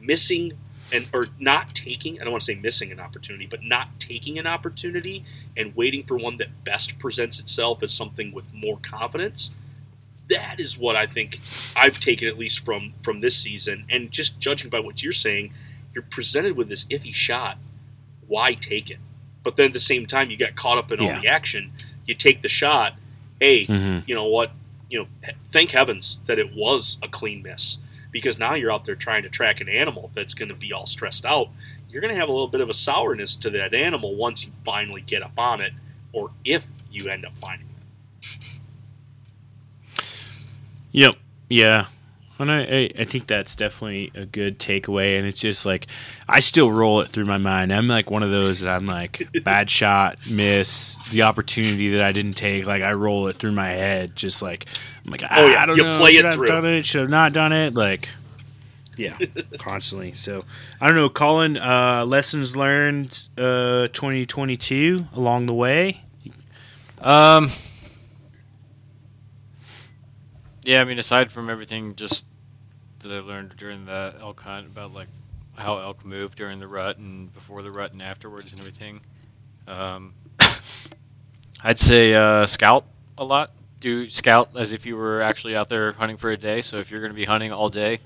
D: missing and or not taking, I don't want to say missing an opportunity, but not taking an opportunity and waiting for one that best presents itself as something with more confidence, that is what I think I've taken at least from from this season. And just judging by what you're saying, you're presented with this iffy shot. Why take it? But then at the same time, you get caught up in yeah. all the action. You take the shot. Hey, mm-hmm. you know what? You know, thank heavens that it was a clean miss because now you're out there trying to track an animal that's going to be all stressed out. You're going to have a little bit of a sourness to that animal once you finally get up on it, or if you end up finding it.
B: Yep. Yeah. And I, I think that's definitely a good takeaway. And it's just like, I still roll it through my mind. I'm like one of those that I'm like, bad shot, miss, the opportunity that I didn't take. Like, I roll it through my head. Just like, I'm like, oh, yeah. I don't you know. Play Should it through. done it? Should have not done it? Like, yeah, constantly. So, I don't know. Colin, uh, lessons learned uh, 2022 along the way?
C: Um, yeah, I mean, aside from everything just that I learned during the elk hunt about like how elk move during the rut and before the rut and afterwards and everything, um, I'd say uh, scout a lot. Do scout as if you were actually out there hunting for a day. So if you're going to be hunting all day,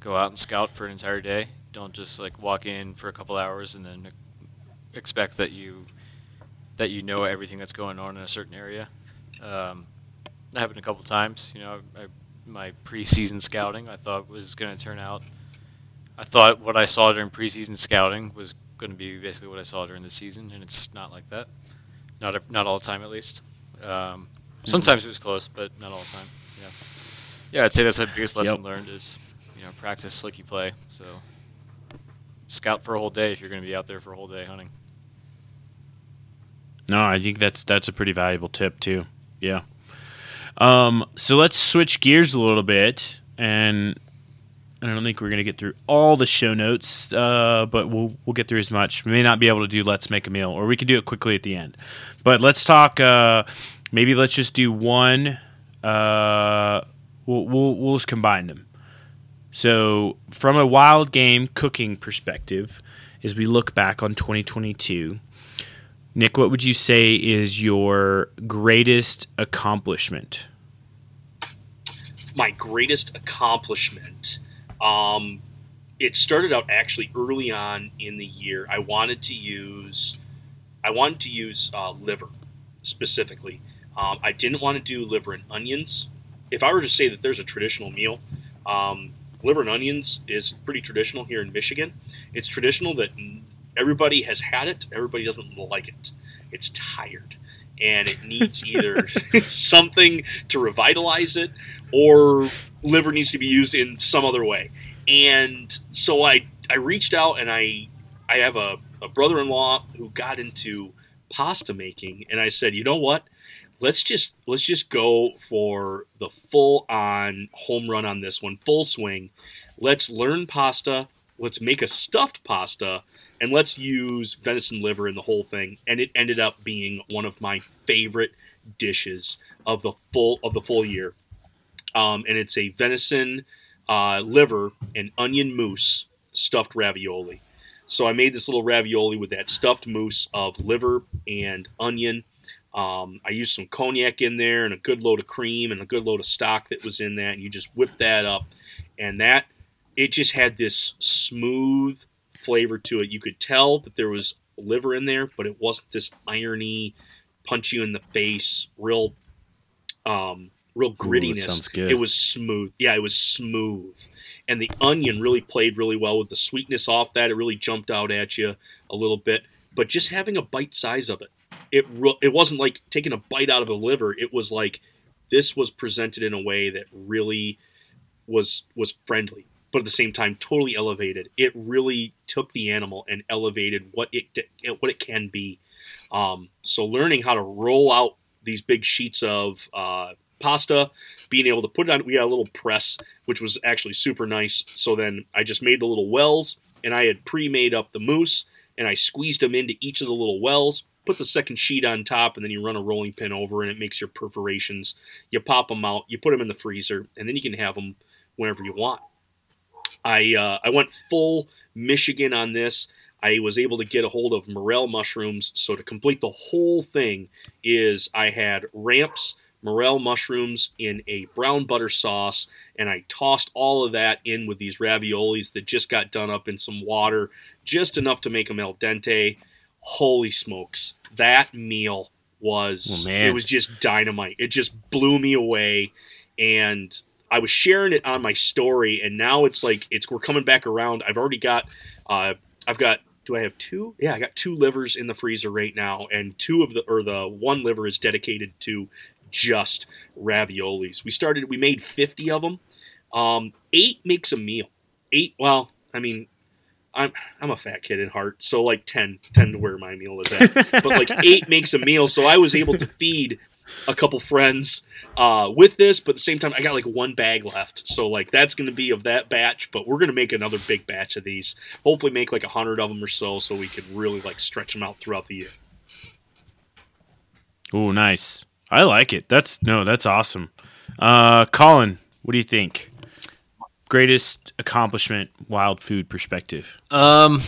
C: go out and scout for an entire day. Don't just like walk in for a couple hours and then expect that you that you know everything that's going on in a certain area. Um, that happened a couple times. You know, I, my preseason scouting I thought was going to turn out. I thought what I saw during preseason scouting was going to be basically what I saw during the season, and it's not like that. Not a, not all the time, at least. Um, sometimes it was close, but not all the time. Yeah, yeah. I'd say that's my biggest lesson yep. learned is you know practice slicky play. So scout for a whole day if you're going to be out there for a whole day hunting.
B: No, I think that's that's a pretty valuable tip too. Yeah. Um, so let's switch gears a little bit, and I don't think we're going to get through all the show notes, uh, but we'll we'll get through as much. We may not be able to do let's make a meal, or we can do it quickly at the end. But let's talk. Uh, maybe let's just do one. Uh, we'll, we'll we'll just combine them. So, from a wild game cooking perspective, as we look back on 2022, Nick, what would you say is your greatest accomplishment?
D: My greatest accomplishment. Um, it started out actually early on in the year. I wanted to use, I wanted to use uh, liver specifically. Um, I didn't want to do liver and onions. If I were to say that there's a traditional meal, um, liver and onions is pretty traditional here in Michigan. It's traditional that everybody has had it, everybody doesn't like it. It's tired and it needs either something to revitalize it or liver needs to be used in some other way. And so I I reached out and I I have a, a brother-in-law who got into pasta making and I said, "You know what? Let's just let's just go for the full on home run on this one, full swing. Let's learn pasta. Let's make a stuffed pasta and let's use venison liver in the whole thing. And it ended up being one of my favorite dishes of the full of the full year. Um, and it's a venison uh, liver and onion mousse stuffed ravioli. So I made this little ravioli with that stuffed mousse of liver and onion. Um, I used some cognac in there and a good load of cream and a good load of stock that was in that. And you just whip that up, and that it just had this smooth flavor to it. You could tell that there was liver in there, but it wasn't this irony, punch you in the face, real, um, real grittiness.
B: Ooh.
D: It was smooth. Yeah, it was smooth and the onion really played really well with the sweetness off that. It really jumped out at you a little bit, but just having a bite size of it, it it wasn't like taking a bite out of a liver. It was like this was presented in a way that really was was friendly, but at the same time totally elevated. It really took the animal and elevated what it what it can be. Um, so learning how to roll out these big sheets of uh, pasta, being able to put it on. We had a little press, which was actually super nice. So then I just made the little wells, and I had pre-made up the mousse, and I squeezed them into each of the little wells. Put the second sheet on top, and then you run a rolling pin over, and it makes your perforations. You pop them out, you put them in the freezer, and then you can have them whenever you want. I uh, I went full Michigan on this. I was able to get a hold of morel mushrooms. So to complete the whole thing, is I had ramps morel mushrooms in a brown butter sauce, and I tossed all of that in with these raviolis that just got done up in some water, just enough to make them al dente. Holy smokes, that meal was
B: Oh,
D: it was just dynamite. It just blew me away, and I was sharing it on my story, and now it's like it's we're coming back around. I've already got, uh, I've got. Do I have two? Yeah, I got two livers in the freezer right now, and two of the or the one liver is dedicated to just raviolis. We started, we made 50 of them. Um, eight makes a meal. Eight, well, I mean, I'm I'm a fat kid at heart, so like 10, 10 to where my meal is at. but like eight makes a meal, so I was able to feed a couple friends uh, with this, but at the same time, I got like one bag left. So like that's going to be of that batch, but we're going to make another big batch of these. Hopefully, make like a hundred of them or so, so we can really like stretch them out throughout the year.
B: Oh, nice. I like it. That's no, that's awesome. Uh, Colin, what do you think? Greatest accomplishment, wild food perspective.
C: Um,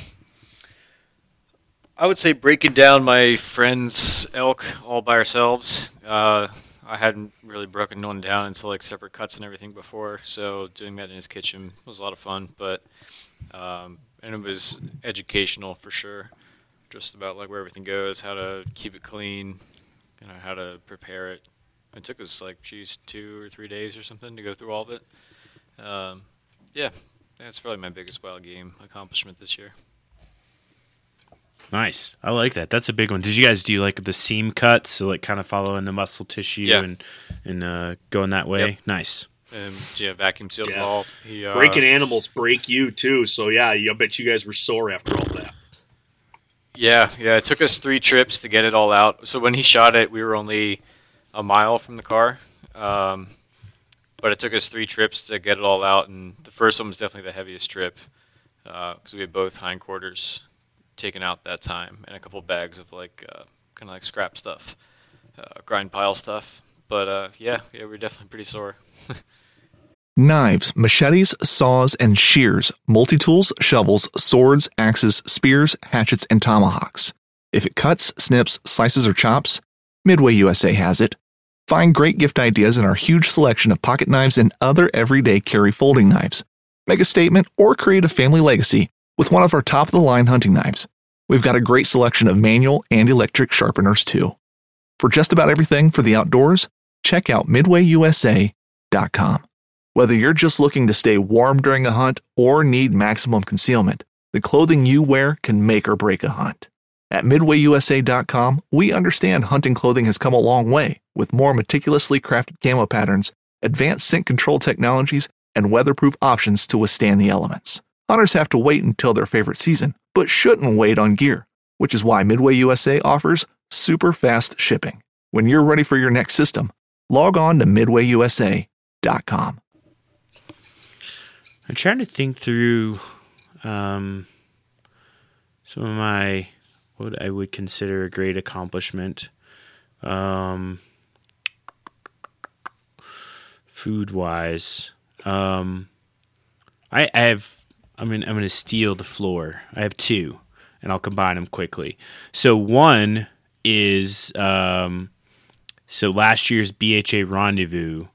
C: I would say breaking down my friend's elk all by ourselves. Uh, I hadn't really broken one down into like separate cuts and everything before, so doing that in his kitchen was a lot of fun. But um, and it was educational for sure, just about like where everything goes, how to keep it clean, you know, how to prepare it. It took us like geez two or three days or something to go through all of it. Um, yeah, that's probably my biggest wild game accomplishment this year.
B: Nice. I like that. That's a big one. Did you guys do like the seam cuts, so like kind of following the muscle tissue
C: Yeah.
B: and and uh, going that way?
C: Yep.
B: Nice.
C: Um, yeah, vacuum sealed
D: Yeah.
C: vault. He, uh,
D: Breaking animals break you too, so yeah, I bet you guys were sore after all that.
C: Yeah, yeah. It took us three trips to get it all out. So when he shot it, we were only a mile from the car, um, but it took us three trips to get it all out. And the first one was definitely the heaviest trip because we had both hindquarters taken out that time and a couple bags of like uh, kind of like scrap stuff, uh, grind pile stuff. But uh, yeah, yeah, we are definitely pretty sore.
F: Knives, machetes, saws, and shears, multi tools, shovels, swords, axes, spears, hatchets, and tomahawks. If it cuts, snips, slices, or chops, Midway USA has it. Find great gift ideas in our huge selection of pocket knives and other everyday carry folding knives. Make a statement or create a family legacy with one of our top of the line hunting knives. We've got a great selection of manual and electric sharpeners too. For just about everything for the outdoors, check out midwayusa.com. Whether you're just looking to stay warm during a hunt or need maximum concealment, the clothing you wear can make or break a hunt. At midwayusa.com, we understand hunting clothing has come a long way with more meticulously crafted camo patterns, advanced scent control technologies, and weatherproof options to withstand the elements. Hunters have to wait until their favorite season, but shouldn't wait on gear, which is why Midway USA offers super fast shipping. When you're ready for your next system, log on to midwayusa.com.
B: I'm trying to think through um, some of my what I would consider a great accomplishment. Um, food wise, um, I, I have. I mean, I'm to steal the floor. I have two, and I'll combine them quickly. So one is um, so last year's BHA Rendezvous.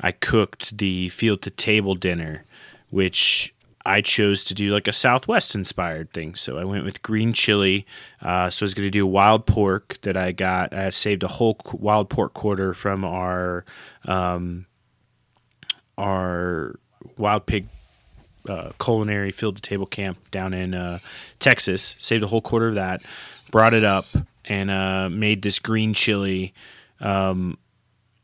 B: I cooked the field to table dinner, which I chose to do like a Southwest inspired thing. So I went with green chili. Uh, so I was going to do wild pork that I got. I saved a whole wild pork quarter from our um, our wild pig uh, culinary field to table camp down in uh, Texas. Saved a whole quarter of that. Brought it up and uh, made this green chili um,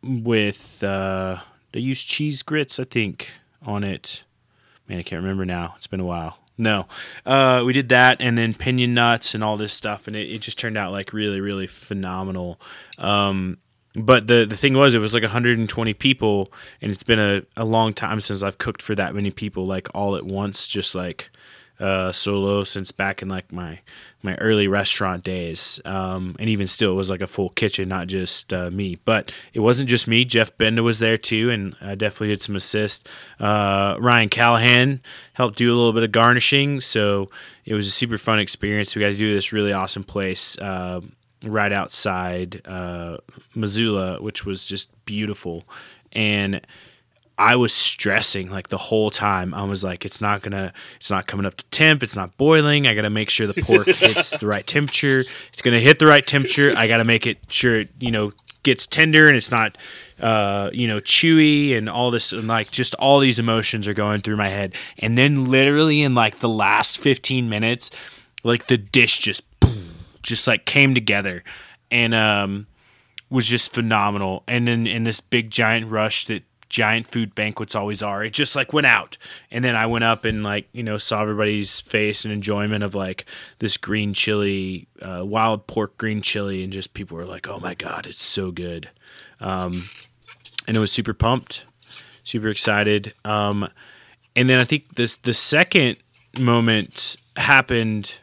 B: with uh, they used cheese grits, I think, on it man, I can't remember now. It's been a while. No, uh, we did that, and then pinion nuts and all this stuff, and it, it just turned out like really, really phenomenal. Um, but the the thing was, it was like 120 people, and it's been a, a long time since I've cooked for that many people, like all at once, just like uh, solo since back in like my my early restaurant days. Um, and even still, it was like a full kitchen, not just uh, me. But it wasn't just me. Jeff Benda was there too, and I definitely did some assist. Uh, Ryan Callaghan helped do a little bit of garnishing, so it was a super fun experience. We got to do this really awesome place. Right outside uh, Missoula, which was just beautiful, and I was stressing like the whole time. I was like, it's not gonna, it's not coming up to temp. It's not boiling. I gotta make sure the pork hits the right temperature. It's gonna hit the right temperature. I gotta make it sure it, you know, gets tender and it's not, uh, you know, chewy and all this. And like, just all these emotions are going through my head. And then literally in like the last 15 minutes, like the dish just, just like came together and, um, was just phenomenal. And then in this big giant rush that giant food banquets always are. It just like went out. And then I went up and like, you know, saw everybody's face and enjoyment of like this green chili, uh, wild pork green chili. And just people were like, oh my God, it's so good. Um, and it was super pumped, super excited. Um, and then I think this, the second moment happened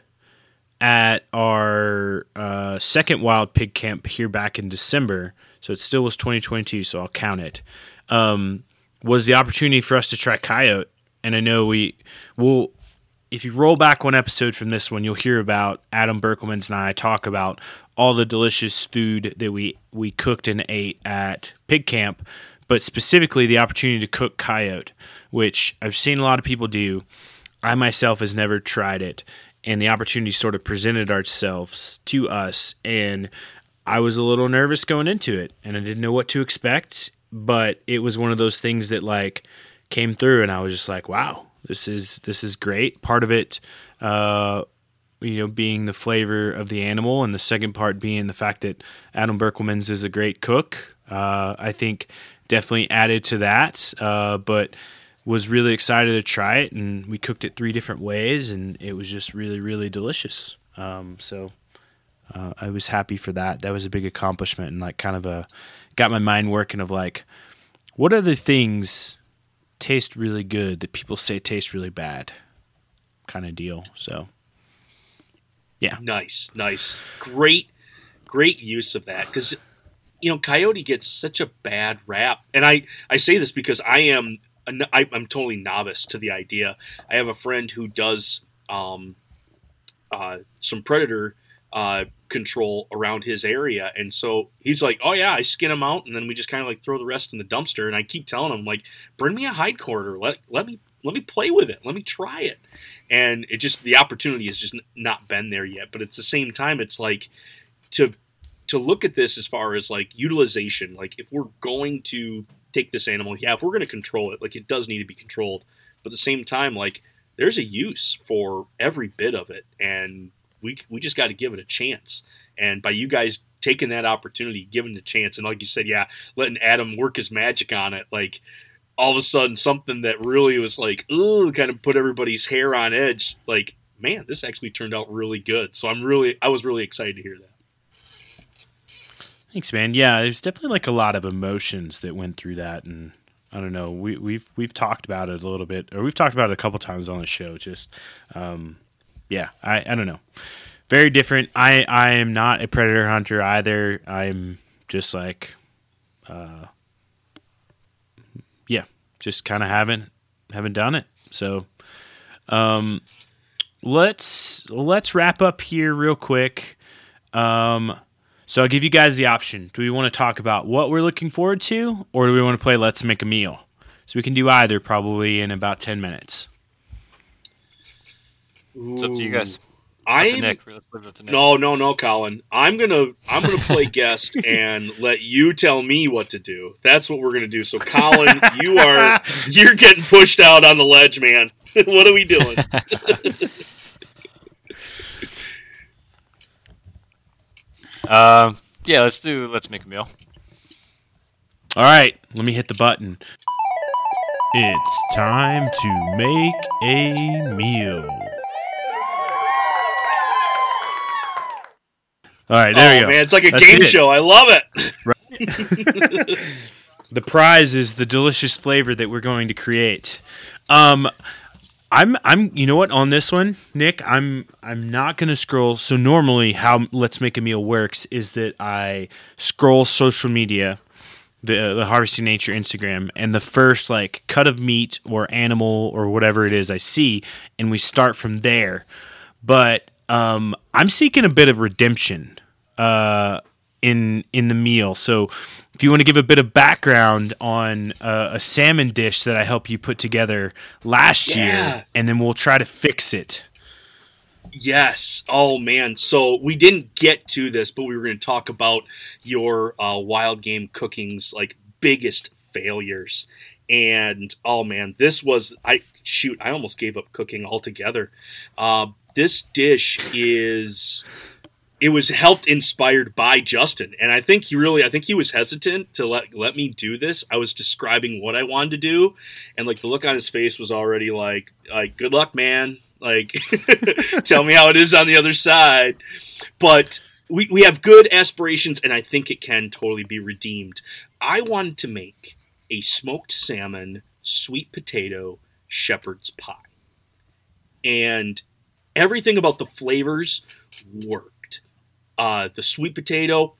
B: at our uh, second wild pig camp here back in December. So it still was 2022, so I'll count it um, was the opportunity for us to try coyote. And I know we will. If you roll back one episode from this one, you'll hear about Adam Berkelmans and I talk about all the delicious food that we we cooked and ate at Pig Camp, but specifically the opportunity to cook coyote, which I've seen a lot of people do. I myself has never tried it, and the opportunity sort of presented ourselves to us, and I was a little nervous going into it, and I didn't know what to expect but it was one of those things that like came through and I was just like, wow, this is this is great. Part of it uh you know, being the flavor of the animal, and the second part being the fact that Adam Berkelmans is a great cook. Uh, I think definitely added to that. Uh, but was really excited to try it, and we cooked it three different ways, and it was just really, really delicious. Um, so uh, I was happy for that. That was a big accomplishment, and like kind of a got my mind working of like, what other things taste really good that people say taste really bad, kind of deal. So, yeah,
D: nice, nice, great, great use of that because you know coyote gets such a bad rap, and I I say this because I am I, am totally novice to the idea. I have a friend who does um, uh, some predator uh, control around his area. And so he's like, "Oh yeah, I skin them out, and then we just kind of like throw the rest in the dumpster." And I keep telling him like, "Bring me a hide quarter. Let let me let me play with it. Let me try it." And it just the opportunity has just not been there yet. But at the same time, it's like to to look at this as far as like utilization. Like if we're going to take this animal, yeah, if we're going to control it, like it does need to be controlled. But at the same time, like there's a use for every bit of it, and we we just got to give it a chance. And by you guys taking that opportunity, giving a chance, and like you said, yeah, letting Adam work his magic on it, like all of a sudden something that really was like, ooh, kind of put everybody's hair on edge. Like, man, this actually turned out really good. So I'm really, I was really excited to hear that.
B: Thanks, man. Yeah, there's definitely like a lot of emotions that went through that, and I don't know. We, we've we've talked about it a little bit, or we've talked about it a couple times on the show. Just um, yeah, I I don't know. Very different. I I am not a predator hunter either. I'm just like, uh, yeah, just kind of haven't haven't done it. So, um, let's let's wrap up here real quick. Um, so I'll give you guys the option. Do we want to talk about what we're looking forward to, or do we want to play Let's Make a Meal? So we can do either probably in about ten minutes.
C: It's up to you guys.
D: I
C: To Nick. Let's leave it up to Nick.
D: no, no, no, Colin. I'm gonna I'm gonna play guest and let you tell me what to do. That's what we're gonna do. So, Colin, you are you're getting pushed out on the ledge, man. what are we doing?
C: Um, yeah, let's do. Let's make a meal.
B: All right, let me hit the button. It's time to make a meal. All right, there
D: oh
B: you go.
D: man, it's like a
B: That's
D: game
B: it.
D: show. I love it.
B: The prize is the delicious flavor that we're going to create. Um, I'm I'm you know what on this one, Nick, I'm I'm not gonna scroll. So normally, how Let's Make a Meal works is that I scroll social media, the the Harvesting Nature Instagram, and the first like cut of meat or animal or whatever it is I see, and we start from there. But um, I'm seeking a bit of redemption uh, in in the meal. So if you want to give a bit of background on uh, a salmon dish that I helped you put together last
D: Yeah.
B: year, and then we'll try to fix it.
D: Yes. Oh man. So we didn't get to this, but we were going to talk about your uh, wild game cooking's like biggest failures. And oh man, this was I shoot. I almost gave up cooking altogether. Uh, this dish is. It was helped inspired by Justin, and I think he really, I think he was hesitant to let let me do this. I was describing what I wanted to do, and like the look on his face was already like, like good luck, man. Like, tell me how it is on the other side. But we, we have good aspirations, and I think it can totally be redeemed. I wanted to make a smoked salmon, sweet potato, shepherd's pie. And everything about the flavors worked. Uh, the sweet potato,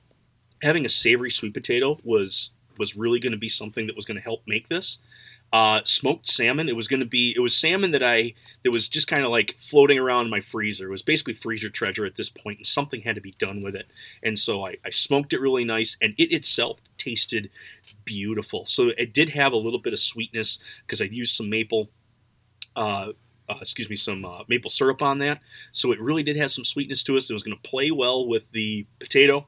D: having a savory sweet potato was was really going to be something that was going to help make this. Uh, smoked salmon, it was going to be it was salmon that I that was just kind of like floating around in my freezer. It was basically freezer treasure at this point, and something had to be done with it. And so I, I smoked it really nice, and it itself tasted beautiful. So it did have a little bit of sweetness because I used some maple. Uh, uh, excuse me, some uh, maple syrup on that. So it really did have some sweetness to us. It was going to play well with the potato.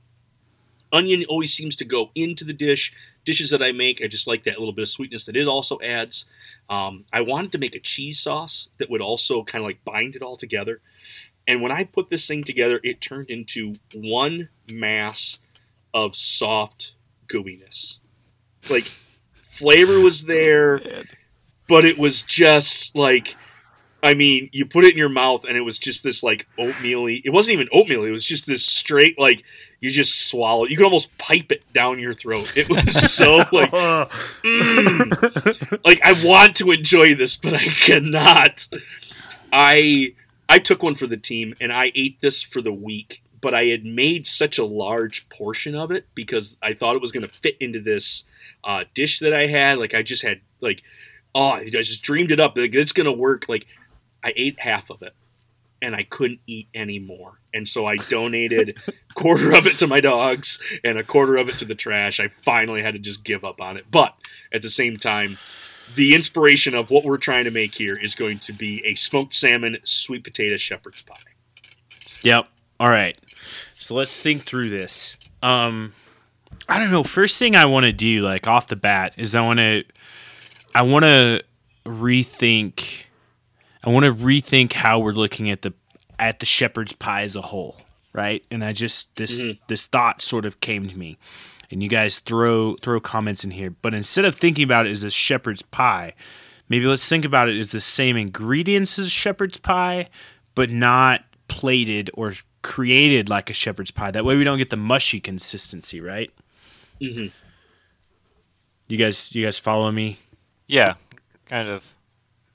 D: Onion always seems to go into the dish. Dishes that I make, I just like that little bit of sweetness that it also adds. Um, I wanted to make a cheese sauce that would also kind of like bind it all together. And when I put this thing together, it turned into one mass of soft gooiness. Like flavor was there, but it was just like I mean, you put it in your mouth and it was just this like oatmeal-y. It wasn't even oatmeal. It was just this straight like you just swallow. You could almost pipe it down your throat. It was so like mm. like I want to enjoy this, but I cannot. I I took one for the team and I ate this for the week, but I had made such a large portion of it because I thought it was going to fit into this uh, dish that I had. Like I just had like oh, I just dreamed it up. Like it's going to work. Like I ate half of it and I couldn't eat any more. And so I donated a quarter of it to my dogs and a quarter of it to the trash. I finally had to just give up on it. But at the same time, the inspiration of what we're trying to make here is going to be a smoked salmon, sweet potato shepherd's pie.
B: Yep. All right. So let's think through this. Um, I don't know. First thing I want to do, like off the bat, is I want to, I want to rethink. I want to rethink how we're looking at the at the shepherd's pie as a whole, right? And I just this this thought sort of came to me, and you guys throw throw comments in here. But instead of thinking about it as a shepherd's pie, maybe let's think about it as the same ingredients as shepherd's pie, but not plated or created like a shepherd's pie. That way we don't get the mushy consistency, right?
D: hmm
B: You guys, you guys follow me?
C: Yeah, kind of.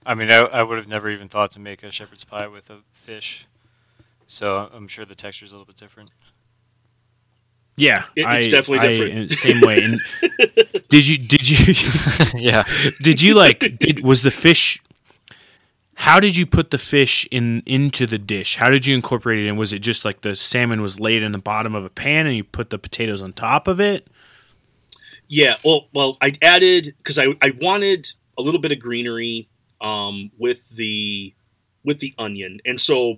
C: I mean, I, I would have never even thought to make a shepherd's pie with a fish. So I'm sure the texture is a little bit different.
B: Yeah,
D: It- it's
B: I-
D: definitely
B: I-
D: different.
B: Uh, same way. And did you? Did you?
C: yeah.
B: did you like? Did was the fish? How did you put the fish in into the dish? How did you incorporate it in? Was it just like the salmon was laid in the bottom of a pan and you put the potatoes on top of it?
D: Yeah, well, well, I added because I, I wanted a little bit of greenery um, with the with the onion, and so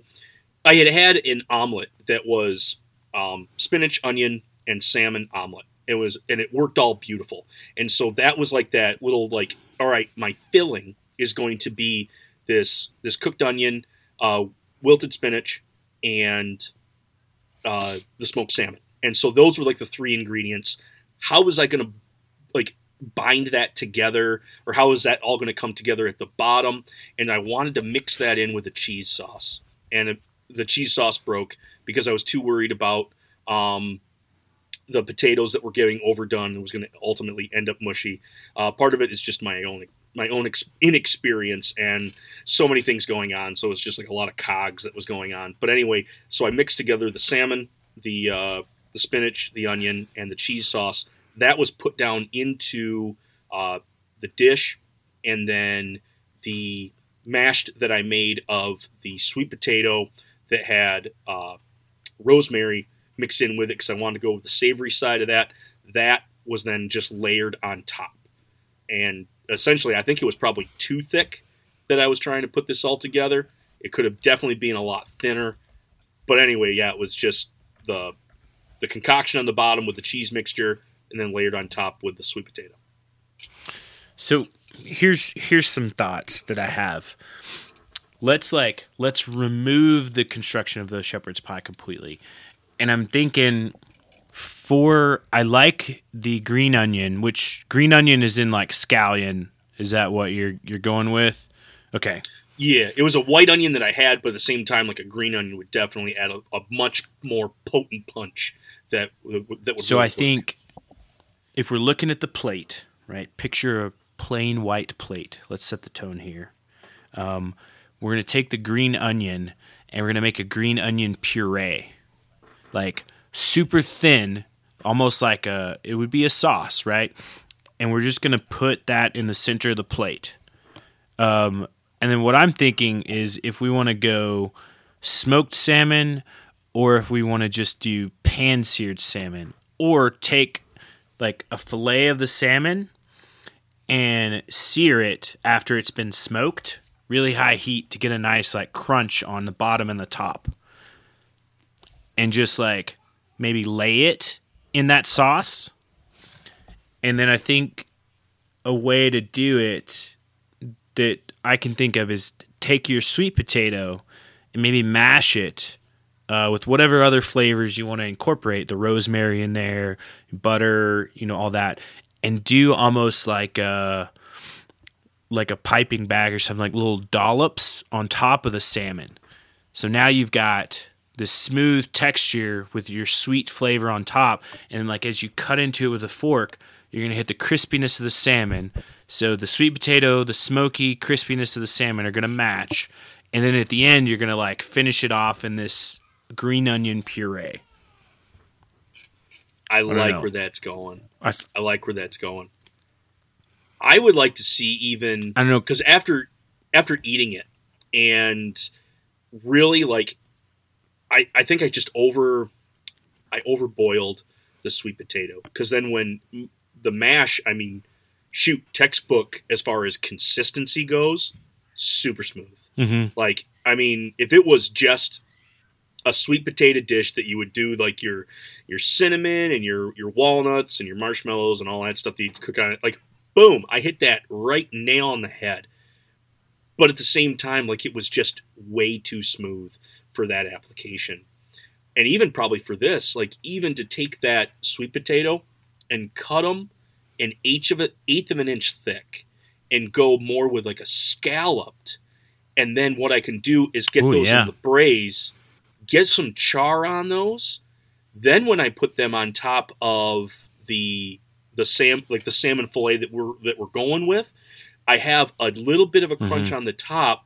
D: I had had an omelet that was um, spinach, onion, and salmon omelet. It was and it worked all beautiful, and so that was like that little like all right, my filling is going to be this this cooked onion, uh, wilted spinach, and uh, the smoked salmon, and so those were like the three ingredients. How was I going to like bind that together or how is that all going to come together at the bottom? And I wanted to mix that in with the cheese sauce. And the cheese sauce broke because I was too worried about um, the potatoes that were getting overdone and was going to ultimately end up mushy. Uh, part of it is just my own my own ex- inexperience and so many things going on. So it's just like a lot of cogs that was going on. But anyway so I mixed together the salmon the uh, the spinach, the onion, and the cheese sauce. That was put down into uh, the dish, and then the mashed that I made of the sweet potato that had uh, rosemary mixed in with it because I wanted to go with the savory side of that. That was then just layered on top, and essentially, I think it was probably too thick that I was trying to put this all together. It could have definitely been a lot thinner, but anyway, yeah, it was just the the concoction on the bottom with the cheese mixture, and then layered on top with the sweet potato.
B: So here's here's some thoughts that I have. Let's like let's remove the construction of the shepherd's pie completely. And I'm thinking for I like the green onion, which green onion is in like scallion. Is that what you're you're going with? Okay.
D: Yeah, it was a white onion that I had, but at the same time, like a green onion would definitely add a, a much more potent punch. That that would.
B: So
D: really
B: I
D: work.
B: think if we're looking at the plate, right? Picture a plain white plate. Let's set the tone here. Um, we're gonna take the green onion and we're gonna make a green onion puree, like super thin, almost like a. It would be a sauce, right? And we're just gonna put that in the center of the plate. Um, and then what I'm thinking is if we want to go smoked salmon, or if we want to just do pan seared salmon, or take like a fillet of the salmon and sear it after it's been smoked, really high heat to get a nice like crunch on the bottom and the top. And just like maybe lay it in that sauce. And then I think a way to do it that I can think of is take your sweet potato and maybe mash it uh, with whatever other flavors you want to incorporate the rosemary in there, butter, you know, all that, and do almost like a like a piping bag or something like little dollops on top of the salmon. So now you've got this smooth texture with your sweet flavor on top, and like as you cut into it with a fork, you're gonna hit the crispiness of the salmon. So the sweet potato, the smoky crispiness of the salmon are gonna match, and then at the end you're gonna like finish it off in this green onion puree.
D: I
B: don't
D: like
B: know.
D: where that's going.
B: I,
D: I like where that's going. I would like to see even
B: I don't know.
D: because after after eating it and really like I I think I just over I overboiled the sweet potato because then when the mash I mean shoot textbook as far as consistency goes super smooth
B: Mhm.
D: like I mean if it was just a sweet potato dish that you would do like your your cinnamon and your your walnuts and your marshmallows and all that stuff that you cook on it. Like boom i hit that right nail on the head. But at the same time like it was just way too smooth for that application. And even probably for this like even to take that sweet potato and cut them an eighth of an eighth of an inch thick and go more with like a scalloped. And then what i can do is get
B: Ooh,
D: those
B: yeah.
D: in the braise get some char on those then when i put them on top of the the sam like the salmon fillet that we're that we're going with i have a little bit of a crunch on the top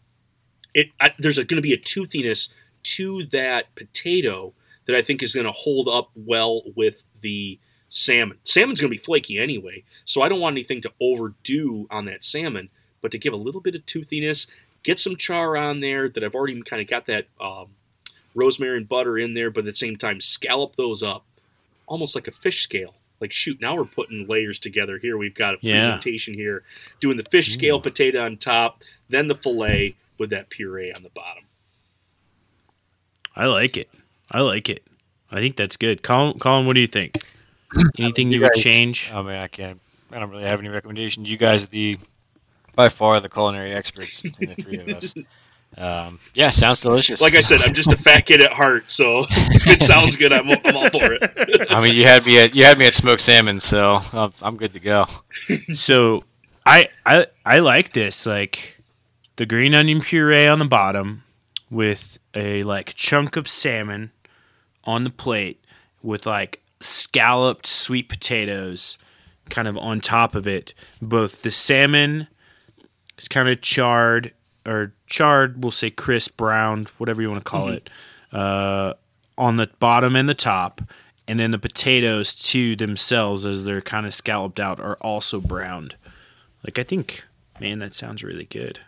D: it I, there's going to be a toothiness to that potato that I think is going to hold up well with the salmon. Salmon's going to be flaky anyway, so I don't want anything to overdo on that salmon, but to give a little bit of toothiness, get some char on there that I've already kind of got that um, rosemary and butter in there, but at the same time, scallop those up almost like a fish scale. Like, shoot, now we're putting layers together here. We've got a
B: Yeah.
D: presentation here, doing the fish scale potato on top, then the filet with that puree on the bottom.
B: I like it. I like it. I think that's good. Colin, Colin what do you think? Anything you,
C: you
B: would change?
C: Oh, I mean, I can't. I don't really have any recommendations. You guys are the by far the culinary experts between the three of us. Um, yeah, sounds delicious.
D: Like I said, I'm just a fat kid at heart, so if it sounds good, I'm, I'm all for it.
C: I mean, you had me at you had me at smoked salmon, so I'm, I'm good to go.
B: So I I I like this like the green onion puree on the bottom with a like chunk of salmon on the plate with like scalloped sweet potatoes kind of on top of it. Both the salmon is kind of charred or charred, we'll say crisp browned, whatever you want to call it, uh, on the bottom and the top. And then the potatoes too themselves, as they're kind of scalloped out, are also browned. Like I think, man, that sounds really good.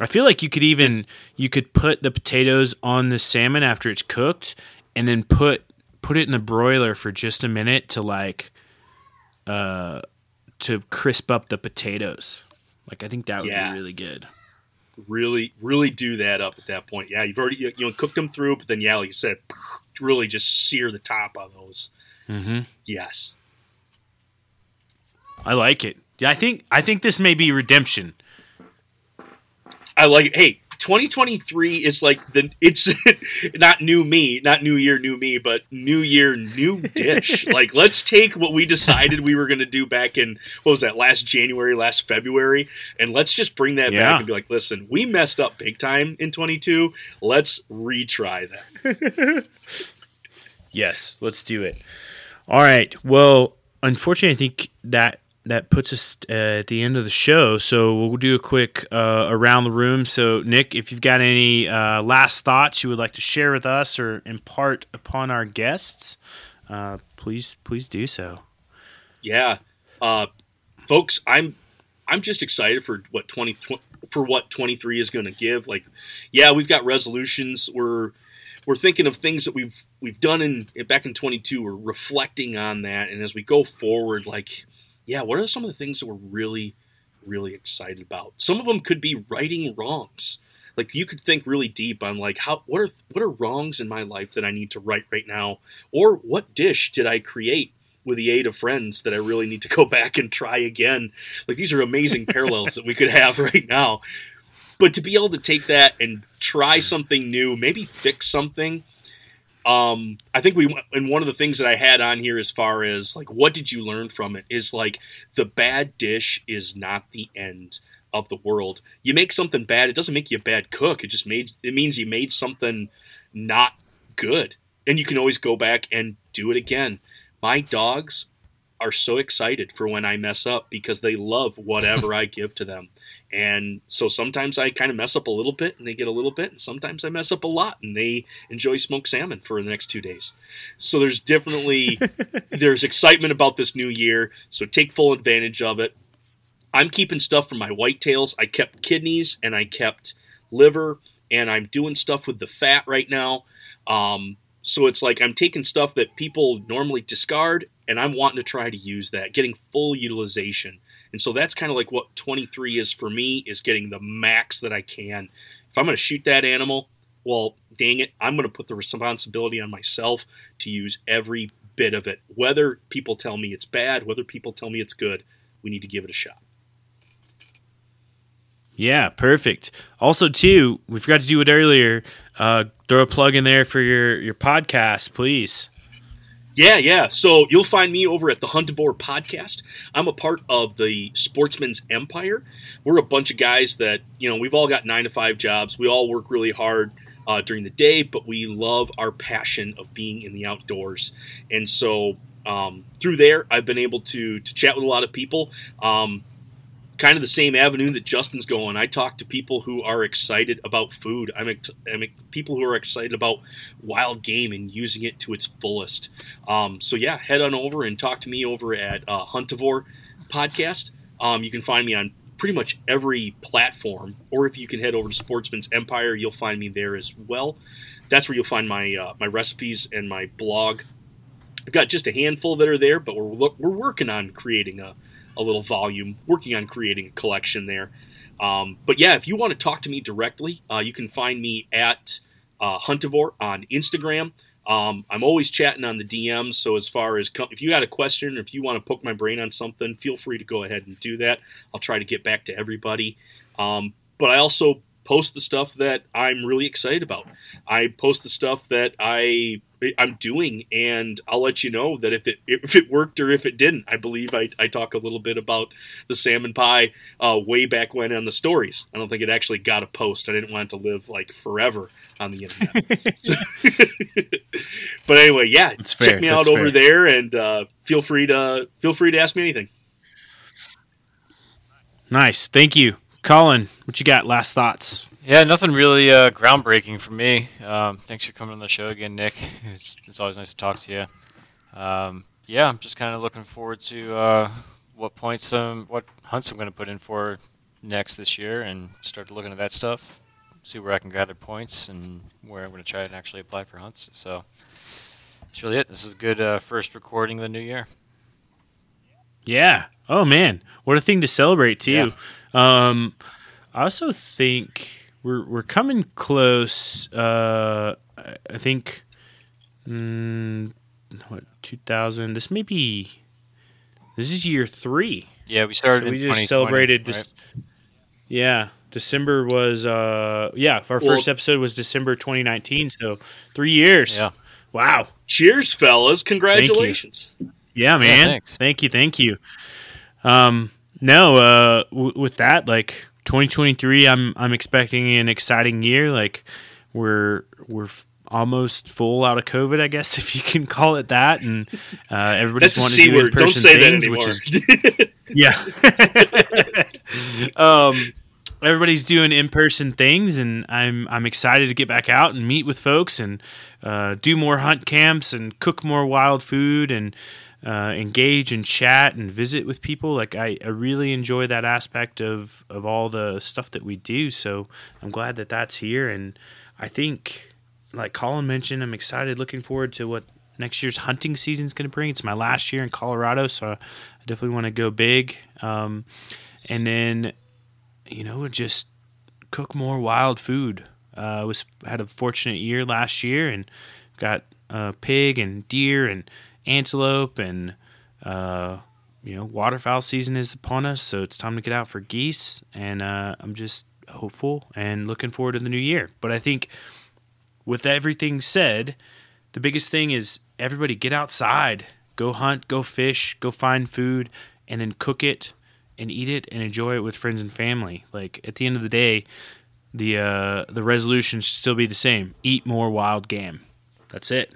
B: I feel like you could even you could put the potatoes on the salmon after it's cooked, and then put put it in the broiler for just a minute to like, uh, to crisp up the potatoes. Like I think that would
D: Yeah.
B: be really good.
D: really, really do that up at that point. Yeah, you've already you, you know cooked them through, but then yeah, like you said, really just sear the top on those.
B: Mm-hmm.
D: Yes.
B: I like it. Yeah, I think I think this may be redemption.
D: I like. Hey, 2023 is like the it's not new me, not new year, new me, but new year, new dish. like let's take what we decided we were going to do back in what was that last January, last February, and let's just bring that
B: Yeah.
D: back and be like, listen, we messed up big time in 22. Let's retry that.
B: Yes, let's do it. All right. Well, unfortunately, I think that that puts us uh, at the end of the show. So we'll do a quick uh, around the room. So, Nick, if you've got any uh, last thoughts you would like to share with us or impart upon our guests, uh, please please do so.
D: Yeah, uh, folks, I'm I'm just excited for what 20 for what 23 is going to give. Like, yeah, we've got resolutions. We're we're thinking of things that we've we've done in back in 22. We're reflecting on that, and as we go forward, like, yeah, what are some of the things that we're really really excited about? Some of them could be righting wrongs. Like you could think really deep on like how what are what are wrongs in my life that I need to right right now, or what dish did I create with the aid of friends that I really need to go back and try again. Like these are amazing parallels that we could have right now. But to be able to take that and try something new, maybe fix something. Um, I think we and one of the things that I had on here as far as like what did you learn from it is like the bad dish is not the end of the world. You make something bad, it doesn't make you a bad cook. It just made it means you made something not good. And you can always go back and do it again my dogs are so excited for when I mess up because they love whatever I give to them. And so sometimes I kind of mess up a little bit and they get a little bit, and sometimes I mess up a lot and they enjoy smoked salmon for the next two days. So there's definitely there's excitement about this new year. So take full advantage of it. I'm keeping stuff from my whitetails. I kept kidneys and I kept liver, and I'm doing stuff with the fat right now. Um, so it's like I'm taking stuff that people normally discard and I'm wanting to try to use that, getting full utilization. And so that's kind of like what 23 is for me is getting the max that I can. If I'm going to shoot that animal, well, dang it, I'm going to put the responsibility on myself to use every bit of it. Whether people tell me it's bad, whether people tell me it's good, we need to give it a shot.
B: Yeah, perfect. Also, too, we forgot to do it earlier. Uh, throw a plug in there for your your podcast, please.
D: Yeah, yeah. So you'll find me over at the Huntivore podcast. I'm a part of the Sportsman's Empire. We're a bunch of guys that, you know, we've all got nine to five jobs. We all work really hard uh, during the day, but we love our passion of being in the outdoors. And so um, through there, I've been able to, to chat with a lot of people. Um, kind of the same avenue that Justin's going. I talk to people who are excited about food. I'm, I'm people who are excited about wild game and using it to its fullest. Um, so yeah, head on over and talk to me over at uh, Huntivore Podcast. Um, you can find me on pretty much every platform, or if you can head over to Sportsman's Empire, you'll find me there as well. That's where you'll find my uh, my recipes and my blog. I've got just a handful that are there, but we're we're working on creating a a little volume, working on creating a collection there. Um, but yeah, if you want to talk to me directly, uh, you can find me at uh, Huntivore on Instagram. Um, I'm always chatting on the DMs. So as far as if you got a question, or if you want to poke my brain on something, feel free to go ahead and do that. I'll try to get back to everybody. Um, but I also post the stuff that I'm really excited about. I post the stuff that I I'm doing, and I'll let you know that if it if it worked or if it didn't. I believe I, I talk a little bit about the salmon pie uh, way back when on the stories. I don't think it actually got a post. I didn't want it to live like forever on the internet. but anyway, yeah, check me That's out over there, and uh, feel free to feel free to ask me anything.
B: Nice, thank you, Colin. What you got? Last thoughts.
C: Yeah, nothing really uh, groundbreaking for me. Um, thanks for coming on the show again, Nick. It's, it's always nice to talk to you. Um, yeah, I'm just kind of looking forward to uh, what points, um, what hunts I'm going to put in for next this year, and start looking at that stuff. See where I can gather points and where I'm going to try and actually apply for hunts. So that's really it. This is a good uh, first recording of the new year.
B: Yeah. Oh man, what a thing to celebrate too. Yeah. Um, I also think we're we're coming close. Uh, I think, mm, what two thousand? This may be. This is year three.
C: Yeah, we started. So we just celebrated this.
B: Right? Yeah, December was. Uh, yeah, our well, first episode was December 2019. So three years. Yeah. Wow.
D: Cheers, fellas! Congratulations.
B: Yeah, man. Yeah, thank you, thank you. Um, no, uh, w- with that, like 2023 I'm I'm expecting an exciting year. Like we're we're f- almost full out of covid I guess if you can call it that. And uh, everybody's wanting to do in person things which is yeah. Um everybody's doing in-person things and I'm I'm excited to get back out and meet with folks and uh, do more hunt camps and cook more wild food and uh, engage and chat and visit with people. Like I, I really enjoy that aspect of of all the stuff that we do. So I'm glad that that's here, and I think, like Colin mentioned, I'm excited, looking forward to what next year's hunting season is going to bring. It's my last year in Colorado, so I definitely want to go big. Um, and then, you know, just cook more wild food. Uh, was had a fortunate year last year and got uh, pig and deer and antelope and uh, you know waterfowl season is upon us, so it's time to get out for geese. And uh, I'm just hopeful and looking forward to the new year. But I think with everything said, the biggest thing is everybody get outside, go hunt, go fish, go find food, and then cook it and eat it and enjoy it with friends and family. Like at the end of the day, the uh, the resolution should still be the same: eat more wild game. That's it.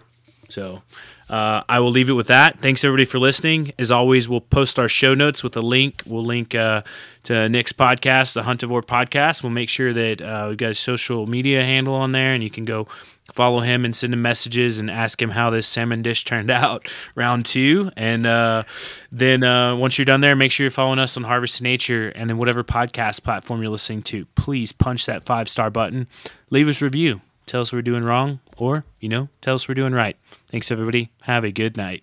B: So uh, I will leave it with that. Thanks everybody for listening. As always, we'll post our show notes with a link. We'll link uh, to Nick's podcast, the Huntivore podcast. We'll make sure that uh, we've got a social media handle on there, and you can go follow him and send him messages and ask him how this salmon dish turned out round two. And uh, then uh, once you're done there, make sure you're following us on Harvest Nature and then whatever podcast platform you're listening to. Please punch that five star button. Leave us review tell us we're doing wrong, or, you know, tell us we're doing right. Thanks, everybody. Have a good night.